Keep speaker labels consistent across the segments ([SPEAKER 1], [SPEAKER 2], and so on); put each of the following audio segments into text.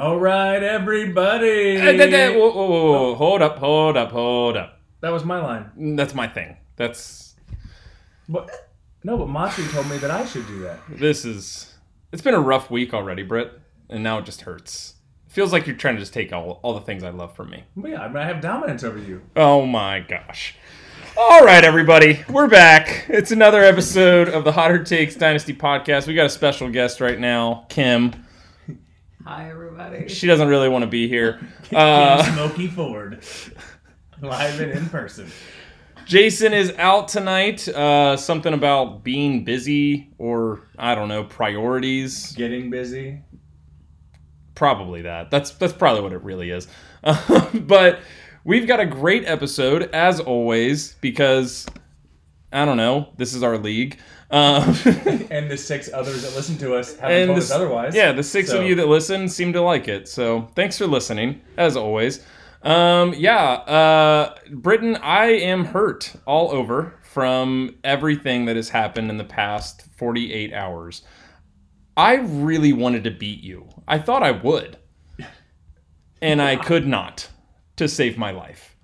[SPEAKER 1] All right, everybody.
[SPEAKER 2] Eh, da- whoa, whoa, whoa, whoa. Hold up, hold up, hold up.
[SPEAKER 1] That was my line.
[SPEAKER 2] Mm, that's my thing. That's
[SPEAKER 1] But no, but Monty told me that I should do that.
[SPEAKER 2] this is. It's been a rough week already, Britt, and now it just hurts. It feels like you're trying to just take all all the things I love from me.
[SPEAKER 1] But yeah, I, mean, I have dominance over you.
[SPEAKER 2] Oh my gosh. All right, everybody, we're back. It's another episode of the Hotter Takes Dynasty podcast. We got a special guest right now, Kim.
[SPEAKER 3] Hi, everybody.
[SPEAKER 2] She doesn't really want to be here. Uh,
[SPEAKER 1] Smoky Ford, live and in person.
[SPEAKER 2] Jason is out tonight. Uh, something about being busy or I don't know priorities.
[SPEAKER 1] Getting busy.
[SPEAKER 2] Probably that. That's that's probably what it really is. but we've got a great episode as always because I don't know. This is our league. Um,
[SPEAKER 1] And the six others that listen to us haven't told us otherwise.
[SPEAKER 2] yeah, the six
[SPEAKER 1] So-
[SPEAKER 2] of you that listen seem to like it. So thanks for listening, as always. Um, yeah, uh, Britain, I am hurt all over from everything that has happened in the past 48 hours. I really wanted to beat you. I thought I would. And I could not to save my life.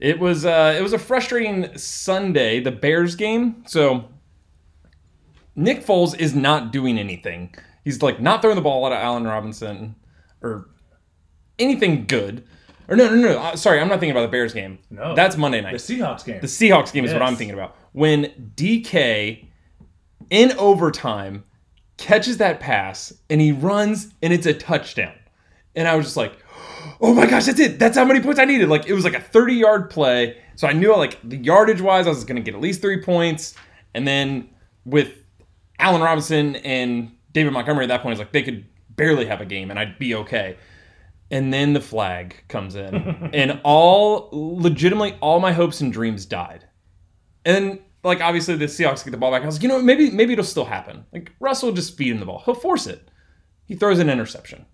[SPEAKER 2] It was uh, it was a frustrating Sunday, the Bears game. So Nick Foles is not doing anything. He's like not throwing the ball at Allen Robinson or anything good. Or no, no, no. uh, Sorry, I'm not thinking about the Bears game.
[SPEAKER 1] No.
[SPEAKER 2] that's Monday night.
[SPEAKER 1] The Seahawks game.
[SPEAKER 2] The Seahawks game is what I'm thinking about. When DK in overtime catches that pass and he runs and it's a touchdown. And I was just like, oh my gosh, that's it. That's how many points I needed. Like it was like a 30 yard play. So I knew like the yardage wise, I was going to get at least three points. And then with Allen Robinson and David Montgomery at that point, is like they could barely have a game and I'd be okay. And then the flag comes in, and all legitimately all my hopes and dreams died. And like obviously the Seahawks get the ball back. I was like, you know, what, maybe maybe it'll still happen. Like Russell just feed him the ball. He'll force it. He throws an interception.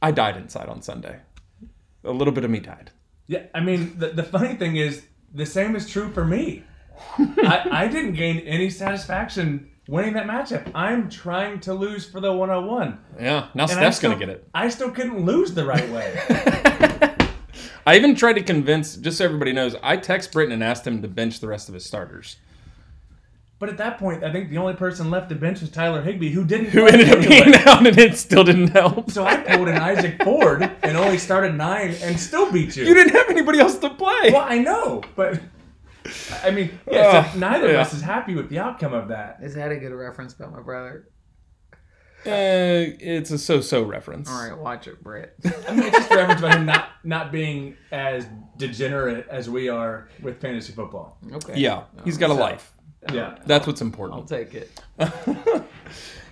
[SPEAKER 2] I died inside on Sunday. A little bit of me died.
[SPEAKER 1] Yeah, I mean, the, the funny thing is, the same is true for me. I, I didn't gain any satisfaction winning that matchup. I'm trying to lose for the 101.
[SPEAKER 2] Yeah. Now
[SPEAKER 1] And
[SPEAKER 2] Steph's
[SPEAKER 1] still-
[SPEAKER 2] gonna get it.
[SPEAKER 1] I still couldn't lose the right way.
[SPEAKER 2] I even tried to convince, just so everybody knows, I text Britton and asked him to bench the rest of his starters.
[SPEAKER 1] but at that point, I think the only person left to bench was Tyler Higbee, who didn't.
[SPEAKER 2] Who ended up being out and it still didn't help.
[SPEAKER 1] So I pulled in Isaac Ford and only started nine and still beat you.
[SPEAKER 2] You didn't have anybody else to play.
[SPEAKER 1] Well, I know, but I mean, yeah, so
[SPEAKER 2] Uh,
[SPEAKER 1] neither
[SPEAKER 2] yeah.
[SPEAKER 1] of us is happy with the outcome of that.
[SPEAKER 3] Is that a good reference about my brother?
[SPEAKER 2] Uh, it's a so-so reference.
[SPEAKER 3] All right, watch it, Brett.
[SPEAKER 1] I mean, it's just a reference about him not not being as degenerate as we are with fantasy football.
[SPEAKER 3] Okay.
[SPEAKER 2] Yeah, he's got a
[SPEAKER 1] So-
[SPEAKER 2] life.
[SPEAKER 1] Yeah,
[SPEAKER 2] That's what's important.
[SPEAKER 3] I'll take it.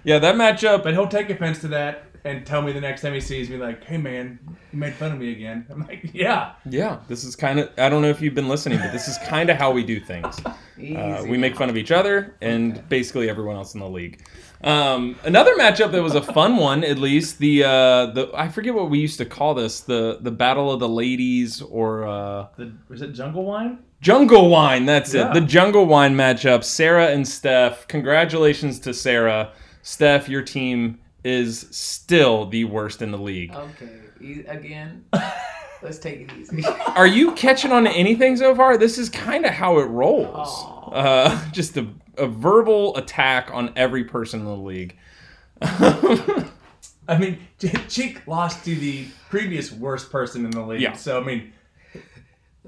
[SPEAKER 2] Yeah, that matchup.
[SPEAKER 1] but he'll take offense to that and tell me the next time he sees me, like, "Hey, man, you made fun of me again." I'm like, "Yeah,
[SPEAKER 2] Yeah, this is kind of. I don't know if you've been listening, but this is kind of how we do things.
[SPEAKER 3] Easy.
[SPEAKER 2] Uh, we make fun of each other and basically everyone else in the league. Um, another matchup that was a fun one, at least the uh, the I forget what we used to call this the the battle of the ladies or uh,
[SPEAKER 1] the, was it Jungle Wine?"
[SPEAKER 2] jungle wine. That's
[SPEAKER 1] Yeah.
[SPEAKER 2] it. The jungle wine matchup. Sarah and Steph. Congratulations to Sarah. Steph, your team is still the worst in the league.
[SPEAKER 3] Okay. E- again, let's take it easy.
[SPEAKER 2] Are you catching on to anything so far? This is kind of how it rolls. Uh, just a, a verbal attack on every person in the league.
[SPEAKER 1] I mean, Cheek lost to the previous worst person in the league.
[SPEAKER 2] Yeah.
[SPEAKER 1] So I mean,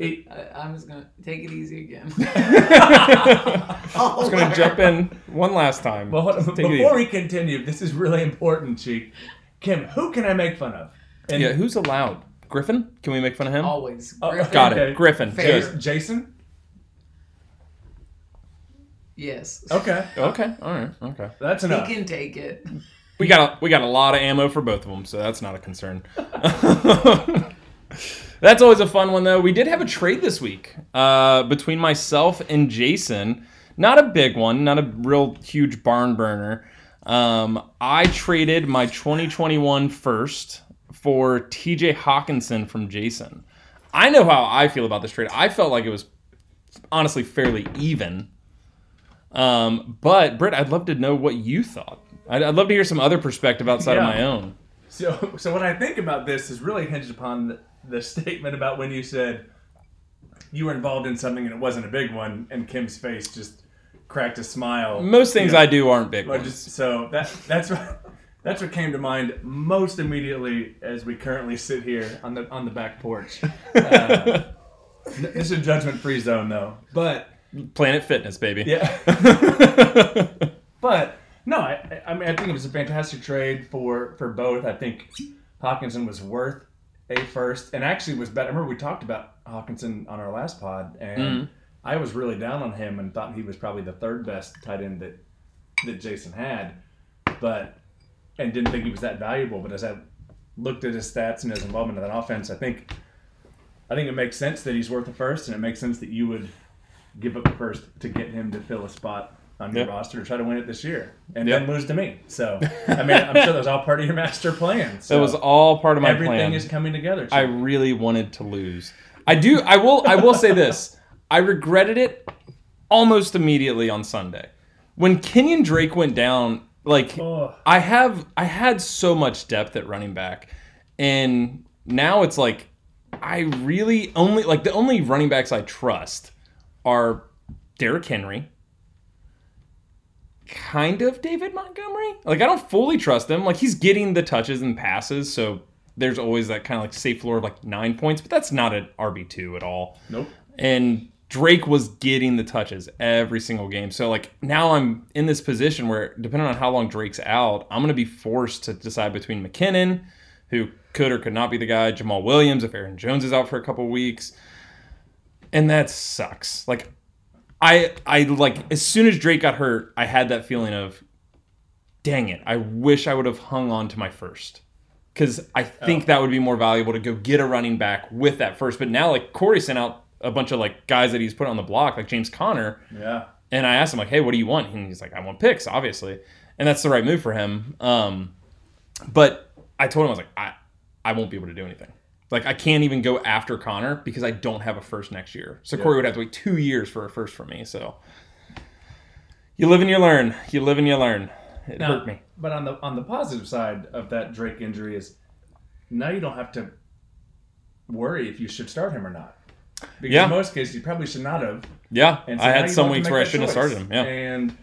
[SPEAKER 1] it,
[SPEAKER 3] I, I'm just gonna take it easy again.
[SPEAKER 2] I was going to jump in one last time.
[SPEAKER 1] well, hold on,
[SPEAKER 2] Just take it
[SPEAKER 1] before we continue, this is really important, Cheek. Kim, who can I make fun of? And
[SPEAKER 2] yeah, who's allowed? Griffin? Can we make fun of him?
[SPEAKER 3] Always.
[SPEAKER 1] Oh,
[SPEAKER 3] Griffin.
[SPEAKER 2] Got
[SPEAKER 1] okay.
[SPEAKER 2] it. Griffin.
[SPEAKER 3] Fair.
[SPEAKER 1] Jason.
[SPEAKER 3] Yes.
[SPEAKER 1] Okay,
[SPEAKER 2] Okay. All right. Okay.
[SPEAKER 1] that's enough.
[SPEAKER 3] He
[SPEAKER 1] enough.
[SPEAKER 3] can take it.
[SPEAKER 2] We got a, we got a lot of ammo for both of them, so that's not a concern. that's always a fun one, though. We did have a trade this week uh, between myself and Jason. Not a big one, not a real huge barn burner. Um, I traded my 2021 first for TJ Hockenson from Jason. I know how I feel about this trade. I felt like it was honestly fairly even. Um, but Britt, I'd love to know what you thought. I'd, I'd love to hear some other perspective outside of my own.
[SPEAKER 1] So, so what I think about this is really hinged upon the, statement about when you said you were involved in something and it wasn't a big one, and Kim's face just cracked a smile.
[SPEAKER 2] Most things
[SPEAKER 1] You know,
[SPEAKER 2] I do aren't big ones.
[SPEAKER 1] just so that that's what that's what came to mind most immediately as we currently sit here on the on the back porch. Uh, this is a judgment free zone though, but
[SPEAKER 2] Planet Fitness, baby.
[SPEAKER 1] yeah, but no, I, I mean I think it was a fantastic trade for for both. I think Hockenson was worth a first, and actually was better. I remember we talked about Hockenson on our last pod, and mm-hmm. I was really down on him and thought he was probably the third best tight end that that Jason had, but and didn't think he was that valuable. But as I looked at his stats and his involvement in that offense, I think I think it makes sense that he's worth a first, and it makes sense that you would give up a first to get him to fill a spot on your
[SPEAKER 2] Yep.
[SPEAKER 1] roster to try to win it this year, and
[SPEAKER 2] Yep.
[SPEAKER 1] then lose to me. So I mean, I'm sure that was all part of your master plan. So
[SPEAKER 2] That was all part of my
[SPEAKER 1] everything
[SPEAKER 2] plan.
[SPEAKER 1] Everything is coming together.
[SPEAKER 2] I really wanted to lose. I do. I will. I will say this. I regretted it almost immediately on Sunday when Kenyon Drake went down. Like
[SPEAKER 1] Oh.
[SPEAKER 2] I have, I had so much depth at running back, and now it's like I really only like the only running backs I trust are Derrick Henry, kind of David Montgomery. Like I don't fully trust him. Like he's getting the touches and passes, so there's always that kind of like safe floor of like nine points, but that's not an RB two at all.
[SPEAKER 1] nope.
[SPEAKER 2] And Drake was getting the touches every single game. So like now I'm in this position where depending on how long Drake's out, I'm gonna be forced to decide between McKinnon, who could or could not be the guy, Jamaal Williams if Aaron Jones is out for a couple weeks. And that sucks. Like I I like as soon as Drake got hurt, I had that feeling of dang it, I wish I would have hung on to my first. Cause I think that would be more valuable to go get a running back with that first. But now like Corey sent out a bunch of like guys that he's put on the block, like James Conner.
[SPEAKER 1] Yeah.
[SPEAKER 2] and I asked him like, "Hey, what do you want?" And he's like, "I want picks, obviously," and that's the right move for him. Um, but I told him I was like, "I, I won't be able to do anything. Like, I can't even go after Conner because I don't have a first next year. So Corey would have to wait two years for a first for me. So you live and you learn. You live and you learn. It
[SPEAKER 1] Now,
[SPEAKER 2] hurt me.
[SPEAKER 1] But on the on the positive side of that Drake injury is now you don't have to worry if you should start him or not. Because
[SPEAKER 2] Yeah.
[SPEAKER 1] in most cases you probably should not have.
[SPEAKER 2] Yeah,
[SPEAKER 1] And so
[SPEAKER 2] I had some weeks where I shouldn't have started him. Yeah,
[SPEAKER 1] And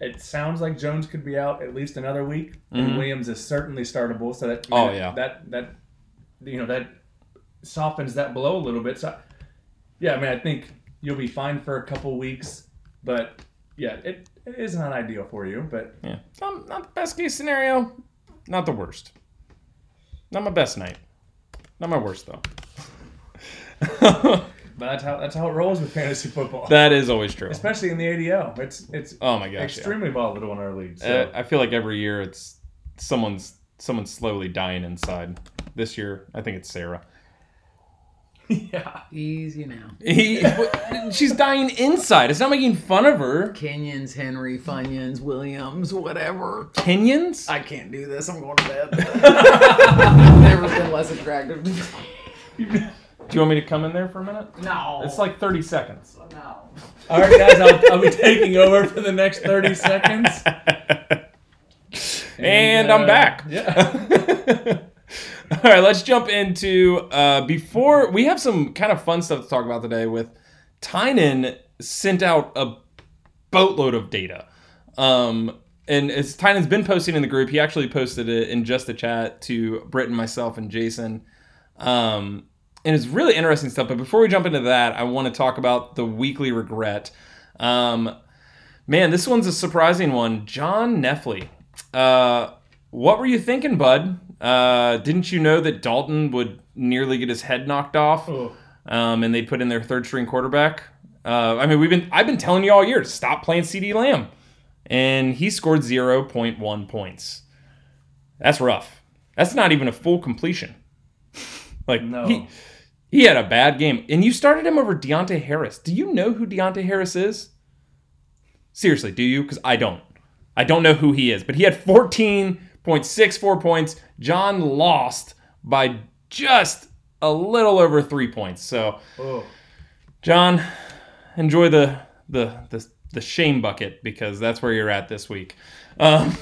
[SPEAKER 1] it sounds like Jones could be out at least another week, and Williams is certainly startable. So that
[SPEAKER 2] Mm-hmm. Oh,
[SPEAKER 1] that-
[SPEAKER 2] yeah.
[SPEAKER 1] that that you know that softens that blow a little bit. So yeah, I mean I think you'll be fine for a couple weeks, but yeah, it, it is not ideal for you, but
[SPEAKER 2] yeah. Not, not the best case scenario. Not the worst. Not my best night. Not my worst though.
[SPEAKER 1] But that's how that's how it rolls with fantasy football,
[SPEAKER 2] that is always true.
[SPEAKER 1] especially in the ADL. It's it's
[SPEAKER 2] Oh my gosh. yeah.
[SPEAKER 1] extremely volatile in our league. So.
[SPEAKER 2] Uh, I feel like every year it's someone's someone's slowly dying inside. This year, I think it's Sarah.
[SPEAKER 1] yeah,
[SPEAKER 3] Easy now.
[SPEAKER 2] He, she's dying inside. It's not making fun of her.
[SPEAKER 3] Kenyons, Henry, Funyuns, Williams, whatever.
[SPEAKER 2] Kenyans?
[SPEAKER 3] I can't do this. I'm going to bed. I've never been less attractive.
[SPEAKER 2] Do you want me to come in there for a minute?
[SPEAKER 3] No.
[SPEAKER 2] It's like 30 seconds.
[SPEAKER 3] no.
[SPEAKER 1] all right, guys, I'll, I'll be taking over for the next thirty seconds.
[SPEAKER 2] and
[SPEAKER 1] uh,
[SPEAKER 2] I'm back.
[SPEAKER 1] Yeah.
[SPEAKER 2] All right, let's jump into uh, before we have some kind of fun stuff to talk about today. With Tynan sent out a boatload of data, um, and as Tynan's been posting in the group, he actually posted it in just a chat to Britt and myself and Jason, um, and it's really interesting stuff. But before we jump into that, I want to talk about the weekly regret. Um, man, this one's a surprising one. John Neffley. Uh, what were you thinking, bud? Uh, didn't you know that Dalton would nearly get his head knocked off,
[SPEAKER 1] Oh.
[SPEAKER 2] um, and they'd put in their third string quarterback? Uh, I mean, we've been I've been telling you all year stop playing CeeDee Lamb, and he scored zero point one points. That's rough. That's not even a full completion. like
[SPEAKER 1] No.
[SPEAKER 2] he he had a bad game, and you started him over Deonte Harris. Do you know who Deonte Harris is? Seriously, do you? Because I don't. I don't know who he is, but he had 14.64 points. John lost by just a little over three points. So,
[SPEAKER 1] Oh.
[SPEAKER 2] John, enjoy the the the, the shame bucket because that's where you're at this week. Um,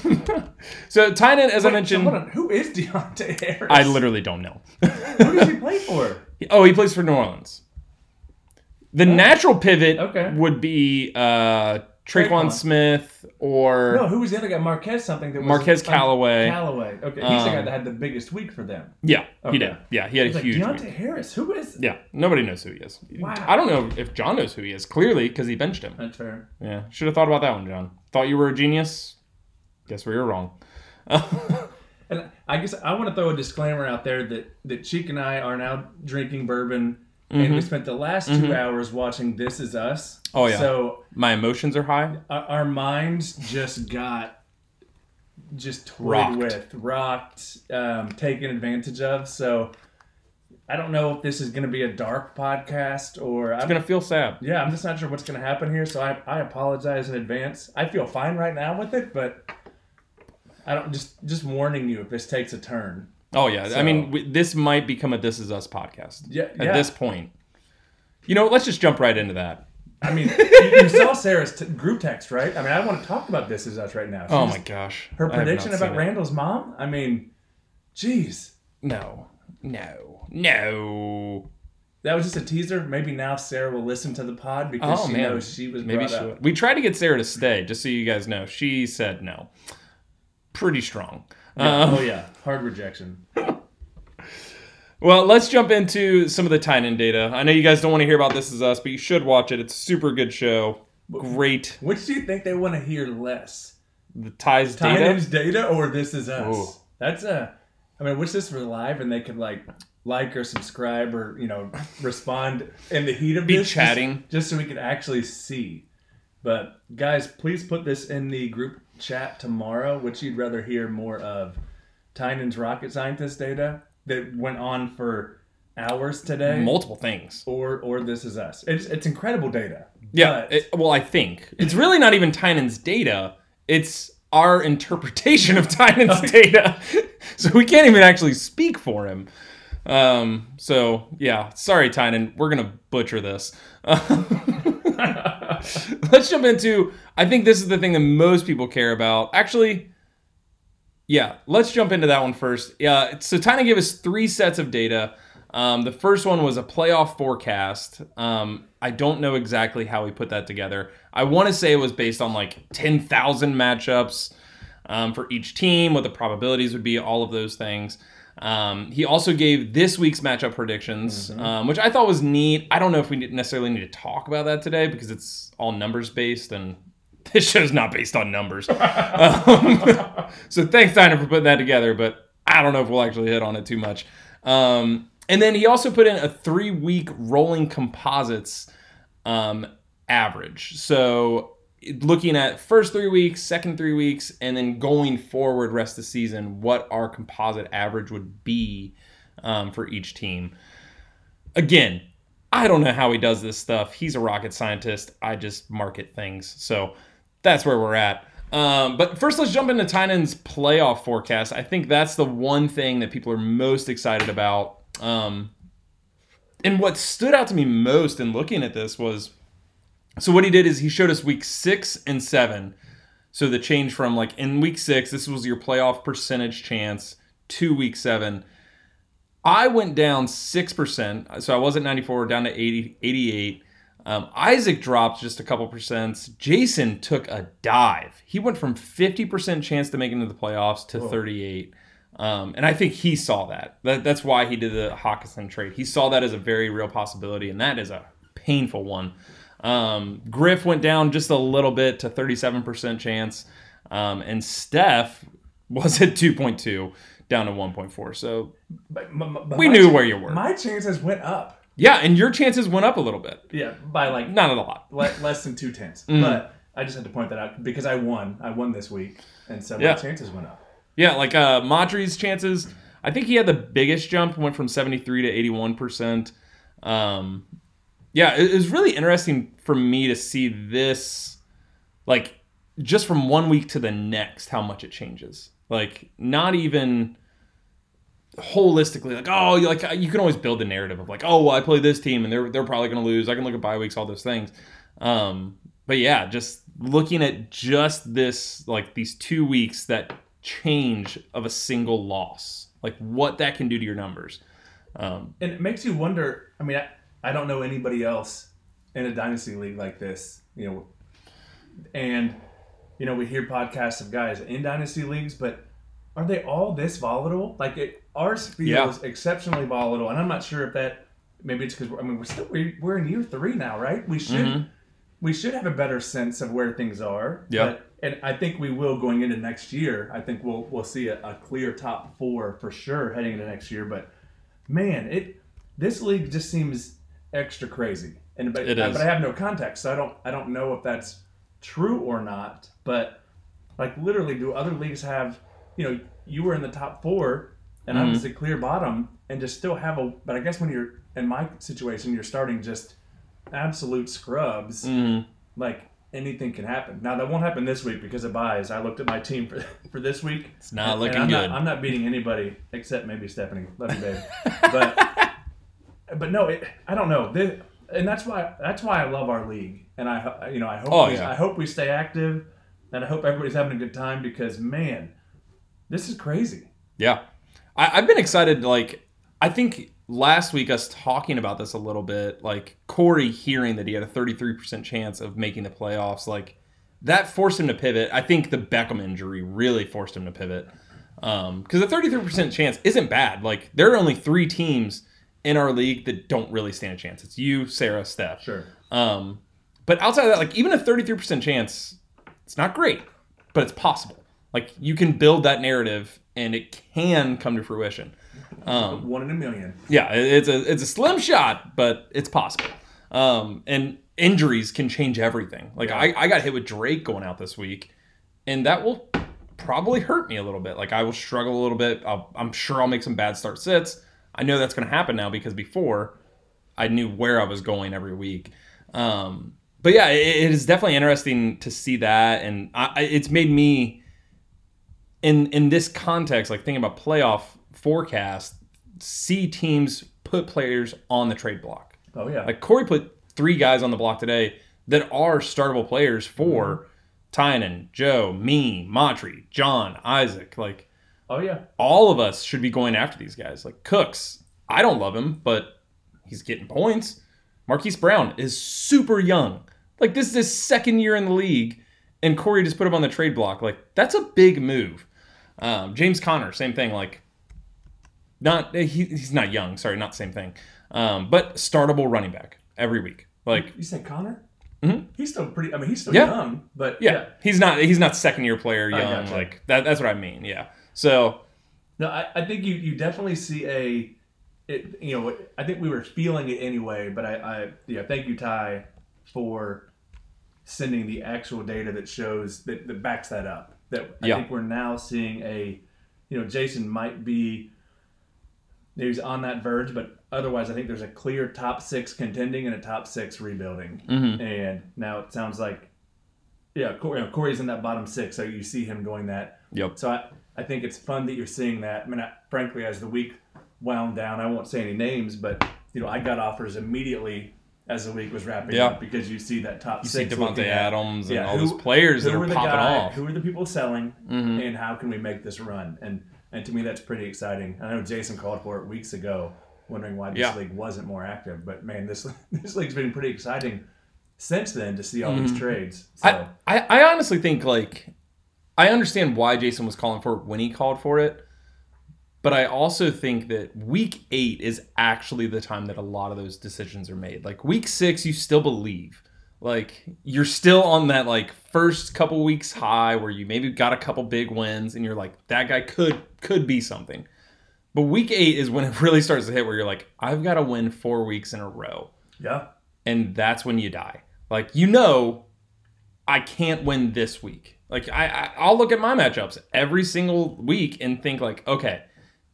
[SPEAKER 2] so Tynan, as I mentioned,
[SPEAKER 1] so on. Who is Deonte Harris?
[SPEAKER 2] I literally don't know.
[SPEAKER 1] Who does he play for?
[SPEAKER 2] oh, he plays for New Orleans. The natural pivot
[SPEAKER 1] Okay.
[SPEAKER 2] would be uh, Tre'Quan,
[SPEAKER 1] Tre'Quan.
[SPEAKER 2] Smith or
[SPEAKER 1] No, who was the other guy? Marquez something. That was
[SPEAKER 2] Marquez Callaway.
[SPEAKER 1] Callaway. Okay, he's the guy
[SPEAKER 2] Um,
[SPEAKER 1] that had the biggest week for them.
[SPEAKER 2] yeah,
[SPEAKER 1] Okay.
[SPEAKER 2] he did. Yeah, he had a
[SPEAKER 1] like
[SPEAKER 2] huge.
[SPEAKER 1] Deonte
[SPEAKER 2] week.
[SPEAKER 1] Harris. Who is?
[SPEAKER 2] Yeah, nobody knows who he is.
[SPEAKER 1] Wow.
[SPEAKER 2] I don't know if John knows who he is. Clearly, because he benched him.
[SPEAKER 1] That's fair.
[SPEAKER 2] Yeah, should have thought about that one, John. Thought you were a genius. Guess we were wrong.
[SPEAKER 1] And I guess I want to throw a disclaimer out there that that Cheek and I are now drinking bourbon, and we spent the last 2 hours watching This Is Us.
[SPEAKER 2] Mm-hmm. Oh, yeah.
[SPEAKER 1] So
[SPEAKER 2] My emotions are high.
[SPEAKER 1] our, our minds just got just toyed
[SPEAKER 2] Rocked.
[SPEAKER 1] with, rocked, um, taken advantage of. So I don't know if this is going to be a dark podcast or I'm
[SPEAKER 2] It's gonna feel sad.
[SPEAKER 1] yeah, I'm just not sure what's going to happen here. So I, I apologize in advance. I feel fine right now with it, but I don't just just warning you if this takes a turn.
[SPEAKER 2] Oh yeah, I mean w- this might become a "This Is Us" podcast.
[SPEAKER 1] Yeah,
[SPEAKER 2] At
[SPEAKER 1] yeah.
[SPEAKER 2] this point, you know, let's just jump right into that.
[SPEAKER 1] I mean, you, you saw Sarah's t- group text, right? I mean, I want to talk about this Is us right now.
[SPEAKER 2] Oh my gosh,
[SPEAKER 1] Her prediction about. Randall's mom. I mean, jeez,
[SPEAKER 2] No, no, no.
[SPEAKER 1] that was just a teaser. Maybe now Sarah will listen to the pod because
[SPEAKER 2] Oh
[SPEAKER 1] she
[SPEAKER 2] man,
[SPEAKER 1] knows she was
[SPEAKER 2] maybe she
[SPEAKER 1] up.
[SPEAKER 2] We tried to get Sarah to stay, just so you guys know. She said no. Pretty strong. Um,
[SPEAKER 1] oh yeah, hard rejection.
[SPEAKER 2] Well, let's jump into some of the Tynan data. I know you guys don't want to hear about This Is Us, but you should watch it. It's a super good show. Great.
[SPEAKER 1] Which do you think they want to hear less?
[SPEAKER 2] The ties data.
[SPEAKER 1] Tynan's data or this is us?
[SPEAKER 2] Ooh.
[SPEAKER 1] That's a. I mean, wish this were live and they could like like or subscribe or you know respond in the heat of
[SPEAKER 2] Be
[SPEAKER 1] this, just-
[SPEAKER 2] chatting.
[SPEAKER 1] just, so we could actually see. But guys, please put this in the group chat tomorrow. Which you'd rather hear more of? Tynan's rocket scientist data that went on for hours today,
[SPEAKER 2] Multiple things.
[SPEAKER 1] or or this is us. It's it's incredible data.
[SPEAKER 2] Yeah. It- well, I think it's really not even Tynan's data. It's our interpretation of Tynan's data. So we can't even actually speak for him. Um, so yeah, sorry, Tynan. We're gonna butcher this. Let's jump into. I think this is the thing that most people care about. Actually, yeah, let's jump into that one first. Yeah, so Tynan gave us three sets of data. Um, the first one was a playoff forecast. Um, I don't know exactly how he put that together. I want to say it was based on like 10,000 matchups um, for each team, what the probabilities would be, all of those things. Um, he also gave this week's matchup predictions, um, which I thought was neat. I don't know if we necessarily need to talk about that today because it's all numbers based and this show's not based on numbers. um, so thanks, Tyner, for putting that together, but I don't know if we'll actually hit on it too much. Um, and then he also put in a three week rolling composites um, average. So looking at first three weeks, second three weeks, and then going forward rest of the season, what our composite average would be um, for each team. Again, I don't know how he does this stuff. He's a rocket scientist. I just market things. So that's where we're at. Um, but first, let's jump into Tynan's playoff forecast. I think that's the one thing that people are most excited about. Um, and what stood out to me most in looking at this was so what he did is he showed us week six and seven. So the change from like in week six, this was your playoff percentage chance to week seven. I went down 6%. So I was at 94, down to 80, 88. Um, Isaac dropped just a couple percents. Jason took a dive. He went from 50% chance to make it into the playoffs to 38. Um, and I think he saw that. that. That's why he did the Hockenson trade. He saw that as a very real possibility, and that is a painful one. Um, Griff went down just a little bit to 37% chance. Um, and Steph was at 2.2 down to 1.4. So
[SPEAKER 1] But, m- but
[SPEAKER 2] We knew
[SPEAKER 1] ch-
[SPEAKER 2] where you were.
[SPEAKER 1] My chances went up.
[SPEAKER 2] yeah, and your chances went up a little bit.
[SPEAKER 1] Yeah, by like
[SPEAKER 2] Not a lot.
[SPEAKER 1] le- less than two tenths.
[SPEAKER 2] Mm.
[SPEAKER 1] But I just had to point that out because I won. I won this week, and so
[SPEAKER 2] Yeah.
[SPEAKER 1] my chances went up.
[SPEAKER 2] Yeah, like uh Madri's chances, I think he had the biggest jump, went from 73 to 81%. Um yeah, it, was really interesting for me to see this like just from one week to the next how much it changes. Like not even holistically like oh like you can always build the narrative of like oh well I play this team and they're they're probably going to lose. I can look at bye weeks all those things. Um but yeah, just looking at just this like these 2 weeks that change of a single loss, like what that can do to your numbers. Um,
[SPEAKER 1] and it makes you wonder. I mean, I, I don't know anybody else in a dynasty league like this, you know. And you know, we hear podcasts of guys in dynasty leagues, but are they all this volatile? Like it, ours feels exceptionally volatile, and I'm not sure if that maybe it's because I mean we're still we're, in year three now, right? We should
[SPEAKER 2] Mhm.
[SPEAKER 1] we should have a better sense of where things are.
[SPEAKER 2] Yeah.
[SPEAKER 1] And I think we will going into next year. I think we'll we'll see a, a clear top four for sure heading into next year. But man, it this league just seems extra crazy. And but,
[SPEAKER 2] is.
[SPEAKER 1] but I have no context, so I don't I don't know if that's true or not. But like literally, do other leagues have you know you were in the top four and I
[SPEAKER 2] Mhm.
[SPEAKER 1] was a clear bottom and just still have a. But I guess when you're in my situation, you're starting just absolute scrubs
[SPEAKER 2] mhm.
[SPEAKER 1] like anything can happen. Now that won't happen this week because of byes. I looked at my team for for this week.
[SPEAKER 2] It's not looking
[SPEAKER 1] I'm
[SPEAKER 2] good.
[SPEAKER 1] Not, I'm not beating anybody except maybe Stephanie. Love you, babe. But but no, it, I don't know. This, and that's why that's why I love our league. And I you know I hope
[SPEAKER 2] Oh,
[SPEAKER 1] we,
[SPEAKER 2] yeah.
[SPEAKER 1] I hope we stay active, and I hope everybody's having a good time because man, this is crazy.
[SPEAKER 2] Yeah. I, I've been excited. Like, I think last week, us talking about this a little bit, like Corey hearing that he had a 33% chance of making the playoffs, like that forced him to pivot. I think the Beckham injury really forced him to pivot. Um, because a 33% chance isn't bad. Like, there are only three teams in our league that don't really stand a chance. It's you, Sarah, Steph.
[SPEAKER 1] Sure.
[SPEAKER 2] Um, but outside of that, like even a 33% chance, it's not great, but it's possible. Like you can build that narrative and it can come to fruition. Um,
[SPEAKER 1] One in a million.
[SPEAKER 2] yeah, it's a it's a slim shot, but it's possible. Um, and injuries can change everything. Like
[SPEAKER 1] Yeah.
[SPEAKER 2] I, I got hit with Drake going out this week, and that will probably hurt me a little bit. Like I will struggle a little bit. I'll, I'm sure I'll make some bad start sits. I know that's going to happen now because before I knew where I was going every week. Um, but yeah, it, it is definitely interesting to see that, and I, it's made me in in this context, like thinking about playoff forecast, see teams put players on the trade block.
[SPEAKER 1] Oh yeah.
[SPEAKER 2] Like Corey put three guys on the block today that are startable players for Tynan, Joe, me, Montre, John, Isaac. Like
[SPEAKER 1] oh yeah.
[SPEAKER 2] all of us should be going after these guys. Like Cooks, I don't love him, but he's getting points. Marquise Brown is super young. Like this is his second year in the league, and Corey just put him on the trade block. Like that's a big move. Um, James Conner, same thing. Like not he, he's not young. Sorry, not the same thing. Um, but startable running back every week. Like
[SPEAKER 1] You said Conner?
[SPEAKER 2] Mhm.
[SPEAKER 1] He's still pretty. I mean, he's still
[SPEAKER 2] Yeah.
[SPEAKER 1] young, but
[SPEAKER 2] yeah, he's not he's not second year player young. Like that. That's what I mean. Yeah. So
[SPEAKER 1] No, I, I think you, you definitely see a, it, you know, I think we were feeling it anyway, but I, I yeah, thank you, Ty, for sending the actual data that shows that, that backs that up. That I
[SPEAKER 2] Yeah.
[SPEAKER 1] think we're now seeing a, you know, Jason might be, he's on that verge, but otherwise, I think there's a clear top six contending and a top six rebuilding.
[SPEAKER 2] mhm.
[SPEAKER 1] And now it sounds like, yeah, Corey, you know, Corey's in that bottom six, so you see him going that.
[SPEAKER 2] Yep.
[SPEAKER 1] So I, I think it's fun that you're seeing that. I mean, I, frankly, as the week wound down, I won't say any names, but you know, I got offers immediately as the week was wrapping
[SPEAKER 2] Yeah.
[SPEAKER 1] up because you see that top
[SPEAKER 2] You see
[SPEAKER 1] six.
[SPEAKER 2] Davante
[SPEAKER 1] looking at,
[SPEAKER 2] Adams and all
[SPEAKER 1] who-
[SPEAKER 2] those players that are
[SPEAKER 1] are the
[SPEAKER 2] popping
[SPEAKER 1] guy-
[SPEAKER 2] off.
[SPEAKER 1] Who are the people selling,
[SPEAKER 2] Mhm.
[SPEAKER 1] and how can we make this run? And and to me, that's pretty exciting. I know Jason called for it weeks ago, wondering why this
[SPEAKER 2] Yeah.
[SPEAKER 1] league wasn't more active. But man, this this league's been pretty exciting since then to see all
[SPEAKER 2] Mhm.
[SPEAKER 1] these trades. So
[SPEAKER 2] I, I, I honestly think like I understand why Jason was calling for it when he called for it, but I also think that week eight is actually the time that a lot of those decisions are made. Like week six, you still believe. Like you're still on that like first couple weeks high where you maybe got a couple big wins and you're like, that guy could could be something. But week eight is when it really starts to hit where you're like, I've got to win four weeks in a row
[SPEAKER 1] yeah,
[SPEAKER 2] and that's when you die. Like you know, I can't win this week. Like I, I I'll look at my matchups every single week and think like, okay,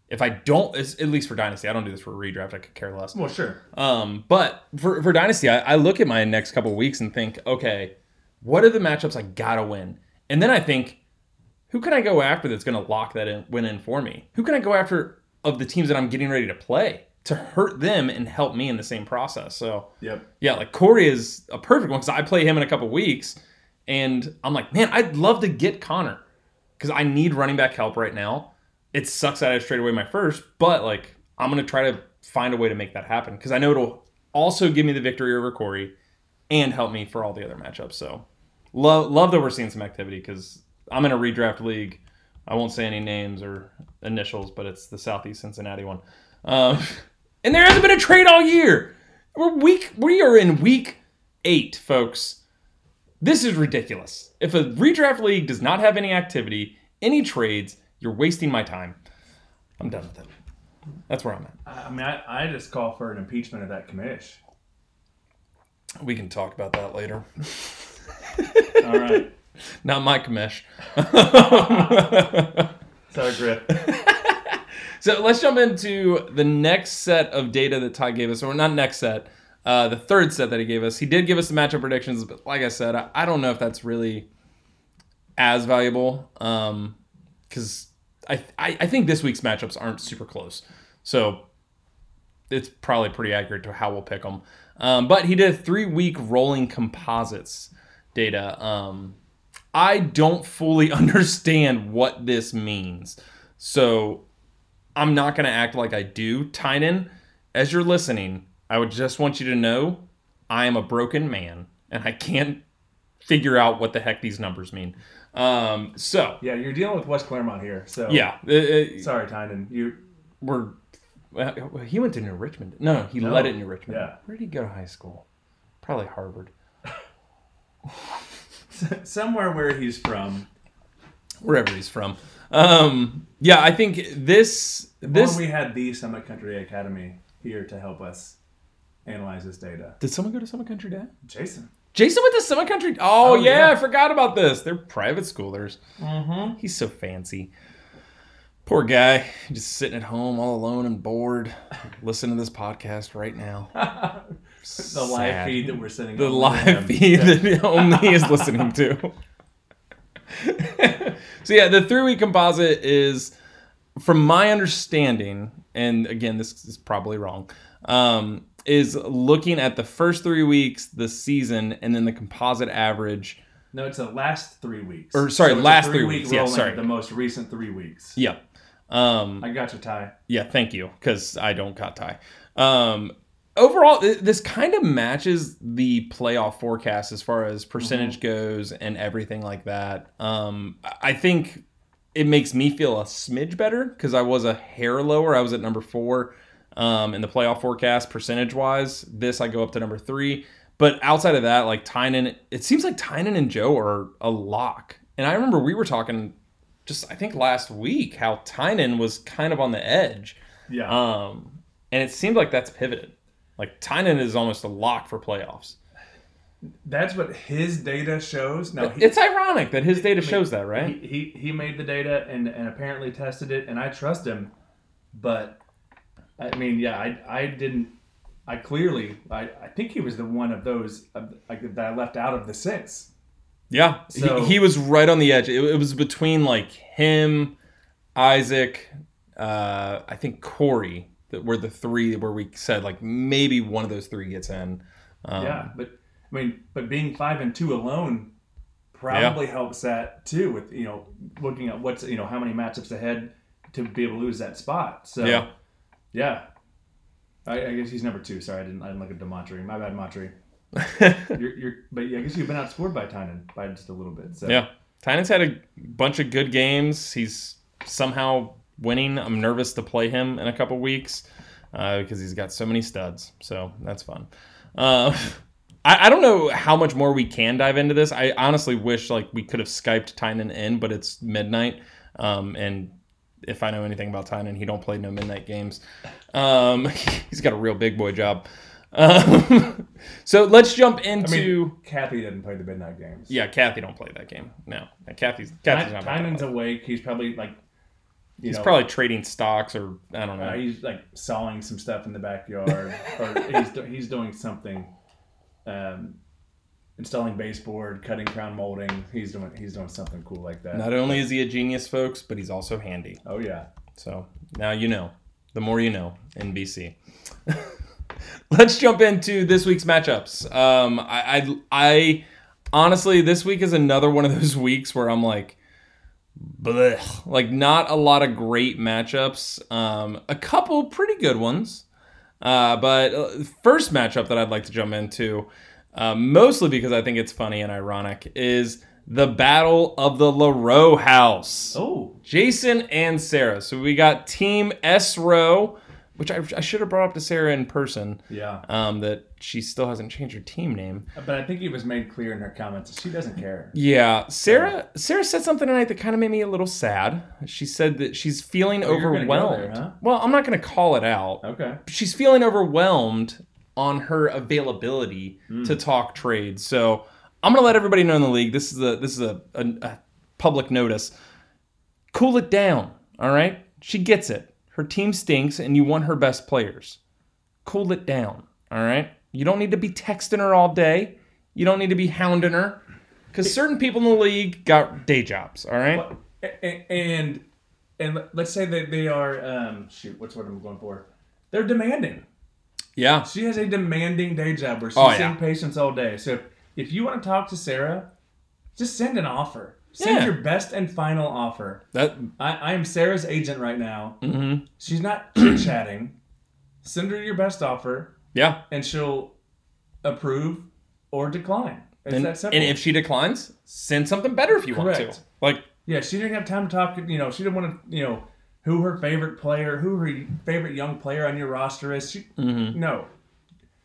[SPEAKER 2] if I don't, at least for dynasty, I don't do this for redraft. I could care less.
[SPEAKER 1] well, sure.
[SPEAKER 2] Um, but for for dynasty, I, I look at my next couple of weeks and think, okay, what are the matchups I gotta win? And then I think, who can I go after that's gonna lock that in, win in for me? Who can I go after of the teams that I'm getting ready to play to hurt them and help me in the same process? So
[SPEAKER 1] Yep.
[SPEAKER 2] yeah, like Corey is a perfect one because I play him in a couple weeks, and I'm like, man, I'd love to get Conner because I need running back help right now. It sucks that I straight away my first, but like I'm gonna try to find a way to make that happen because I know it'll also give me the victory over Corey and help me for all the other matchups. So love love that we're seeing some activity because I'm in a redraft league. I won't say any names or initials, but it's the Southeast Cincinnati one. Um, and there hasn't been a trade all year. We're week. We are in week eight, folks. This is ridiculous. If a redraft league does not have any activity, any trades, you're wasting my time. I'm done with it. That's where I'm at.
[SPEAKER 1] I mean, I, I just call for an impeachment of that commish.
[SPEAKER 2] We can talk about that later.
[SPEAKER 1] All right.
[SPEAKER 2] Not my commish.
[SPEAKER 1] Sorry, Griff.
[SPEAKER 2] So let's jump into the next set of data that Ty gave us, or not next set, uh, the third set that he gave us. He did give us the matchup predictions, but like I said, I, I don't know if that's really as valuable because I, I I think this week's matchups aren't super close. So it's probably pretty accurate to how we'll pick them. Um, but he did a three week rolling composites data. Um, I don't fully understand what this means. So I'm not going to act like I do. Tynan, as you're listening, I would just want you to know I am a broken man and I can't figure out what the heck these numbers mean. Um, so,
[SPEAKER 1] Yeah, you're dealing with West Clermont here. So
[SPEAKER 2] yeah, uh, uh,
[SPEAKER 1] Sorry, Tynan. You
[SPEAKER 2] we're. Well, he went to New Richmond. No, no, he
[SPEAKER 1] No.
[SPEAKER 2] led at New Richmond.
[SPEAKER 1] Yeah.
[SPEAKER 2] Where did he go to high school? Probably Harvard.
[SPEAKER 1] somewhere where he's from.
[SPEAKER 2] Wherever he's from. Um, yeah, I think this
[SPEAKER 1] This
[SPEAKER 2] this
[SPEAKER 1] we had the Summit Country Academy here to help us analyze this data.
[SPEAKER 2] did someone go to Summit Country Day?
[SPEAKER 1] Jason.
[SPEAKER 2] Jason went to Summit Country. Oh,
[SPEAKER 1] Oh,
[SPEAKER 2] yeah,
[SPEAKER 1] yeah.
[SPEAKER 2] I forgot about this. They're private schoolers.
[SPEAKER 1] Mm-hmm.
[SPEAKER 2] He's so fancy. Poor guy, just sitting at home all alone and bored, listening to this podcast right now.
[SPEAKER 1] the live feed that we're sending.
[SPEAKER 2] The live feed that only is listening to. so yeah, the three week composite is, from my understanding, and again, this is probably wrong, um, is looking at the first three weeks, the season, and then the composite average.
[SPEAKER 1] No, it's the last three weeks.
[SPEAKER 2] Or, sorry,
[SPEAKER 1] a
[SPEAKER 2] last three
[SPEAKER 1] three-week
[SPEAKER 2] weeks. Yeah, sorry.
[SPEAKER 1] The most recent three weeks.
[SPEAKER 2] Yeah. Um,
[SPEAKER 1] I got you, Ty.
[SPEAKER 2] Yeah, thank you, because I don't got Ty. Um, overall, th- this kind of matches the playoff forecast as far as percentage goes and everything like that. Um, I think it makes me feel a smidge better because I was a hair lower. I was at number four um, in the playoff forecast percentage wise. This I go up to number three. But outside of that, like Tynan, it seems like Tynan and Joe are a lock. And I remember we were talking just I think last week how Tynan was kind of on the edge.
[SPEAKER 1] Yeah.
[SPEAKER 2] Um, and it seemed like that's pivoted. Like Tynan is almost a lock for playoffs.
[SPEAKER 1] That's what his data shows. Now, he,
[SPEAKER 2] It's ironic that his data shows that, right?
[SPEAKER 1] he, he he made the data and, and apparently tested it, and I trust him. But I mean, yeah, I I didn't. I clearly, I, I think he was the one of those uh, like, that I left out of the six.
[SPEAKER 2] Yeah,
[SPEAKER 1] So-
[SPEAKER 2] he, he was right on the edge. It, it was between like him, Isaac, uh, I think Corey that were the three where we said like maybe one of those three gets in. Um,
[SPEAKER 1] yeah, but I mean, but being five and two alone probably helps that too. With you know looking at what's you know how many matchups ahead to be able to lose that spot. So
[SPEAKER 2] Yeah.
[SPEAKER 1] Yeah. I, I guess he's number two. Sorry, I didn't. I didn't look at Demontry. My bad, Montry. You're, you're, but yeah, I guess you've been outscored by Tynan by just a little bit. So
[SPEAKER 2] Yeah. Tynan's had a bunch of good games. He's somehow winning. I'm nervous to play him in a couple weeks uh, because he's got so many studs. So that's fun. Uh, I, I don't know how much more we can dive into this. I honestly wish like we could have Skyped Tynan in, but it's midnight. Um, and if I know anything about Tynan, he don't play no midnight games. Um, he's got a real big boy job. Um, so let's jump into.
[SPEAKER 1] I
[SPEAKER 2] into.
[SPEAKER 1] mean, Kathy didn't play the midnight games.
[SPEAKER 2] yeah, Kathy don't play that game. No, Kathy's Kathy's
[SPEAKER 1] Ty-
[SPEAKER 2] not.
[SPEAKER 1] Tynan's awake. He's probably like, you
[SPEAKER 2] He's
[SPEAKER 1] know,
[SPEAKER 2] probably trading stocks or I don't know.
[SPEAKER 1] uh, he's like sawing some stuff in the backyard, or he's do- he's doing something, um, installing baseboard, cutting crown molding. He's doing he's doing something cool like that.
[SPEAKER 2] Not only is he a genius, folks, but he's also handy.
[SPEAKER 1] oh yeah.
[SPEAKER 2] So now you know. The more you know NBC. Let's jump into this week's matchups. Um, I, I, I honestly, this week is another one of those weeks where I'm like, blech. like not a lot of great matchups. Um, a couple pretty good ones. Uh, but uh, first matchup that I'd like to jump into, uh, mostly because I think it's funny and ironic, is the Battle of the LaRoe House.
[SPEAKER 1] Oh,
[SPEAKER 2] Jason and Sarah. So we got Team S Row, which I, I should have brought up to Sarah in person.
[SPEAKER 1] yeah.
[SPEAKER 2] Um, that she still hasn't changed her team name.
[SPEAKER 1] But I think it was made clear in her comments that she doesn't care.
[SPEAKER 2] Yeah, Sarah. Sarah said something tonight that kind of made me a little sad. She said that she's feeling
[SPEAKER 1] Oh,
[SPEAKER 2] overwhelmed.
[SPEAKER 1] there, huh?
[SPEAKER 2] Well, I'm not going to call it out.
[SPEAKER 1] Okay.
[SPEAKER 2] She's feeling overwhelmed on her availability
[SPEAKER 1] Hmm.
[SPEAKER 2] to talk trade. So I'm going to let everybody know in the league. This is a this is a, a, a public notice. Cool it down. All right. She gets it. Her team stinks, and you want her best players. Cool it down. All right. You don't need to be texting her all day. You don't need to be hounding her. Because certain people in the league got day jobs. All right.
[SPEAKER 1] And and let's say that they are um shoot, what's what I'm going for? They're demanding.
[SPEAKER 2] Yeah.
[SPEAKER 1] She has a demanding day job where she's
[SPEAKER 2] Oh, yeah.
[SPEAKER 1] seeing patients all day. So if, if you want to talk to Sarah, just send an offer. Send
[SPEAKER 2] Yeah.
[SPEAKER 1] your best and final offer.
[SPEAKER 2] That.
[SPEAKER 1] I, I am Sarah's agent right now.
[SPEAKER 2] mhm.
[SPEAKER 1] She's not chit chatting. Send her your best offer,
[SPEAKER 2] Yeah.
[SPEAKER 1] and she'll approve or decline. It's
[SPEAKER 2] And,
[SPEAKER 1] that simple.
[SPEAKER 2] and if she declines, send something better if you want to. Like,
[SPEAKER 1] Yeah, she didn't have time to talk. You know, she didn't want to. You know, who her favorite player, who her favorite young player on your roster is. She,
[SPEAKER 2] Mm-hmm.
[SPEAKER 1] No,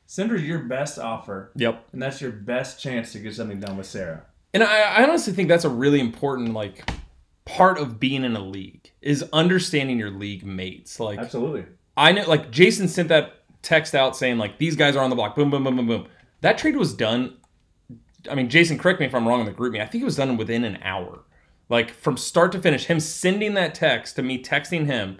[SPEAKER 1] send her your best offer,
[SPEAKER 2] yep.
[SPEAKER 1] and that's your best chance to get something done with Sarah.
[SPEAKER 2] And I, I honestly think that's a really important like part of being in a league is understanding your league mates. Like
[SPEAKER 1] Absolutely.
[SPEAKER 2] I know like Jason sent that text out saying like these guys are on the block. Boom, boom, boom, boom, boom. That trade was done. I mean, Jason, correct me if I'm wrong in the GroupMe. I think it was done within an hour. Like from start to finish, him sending that text to me texting him,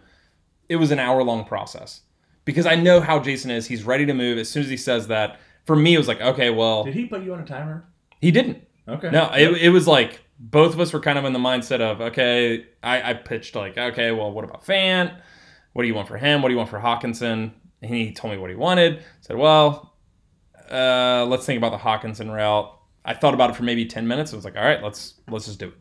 [SPEAKER 2] it was an hour long process. Because I know how Jason is. He's ready to move. As soon as he says that, for me, it was like, okay, well,
[SPEAKER 1] Did he put you on a timer?
[SPEAKER 2] he didn't.
[SPEAKER 1] Okay.
[SPEAKER 2] No, it, it was like both of us were kind of in the mindset of okay. I, I pitched like okay, well, what about Fant? What do you want for him? What do you want for Hockenson? And he told me what he wanted. said, well, uh, let's think about the Hockenson route. I thought about it for maybe ten minutes. I was like, all right, let's let's just do it.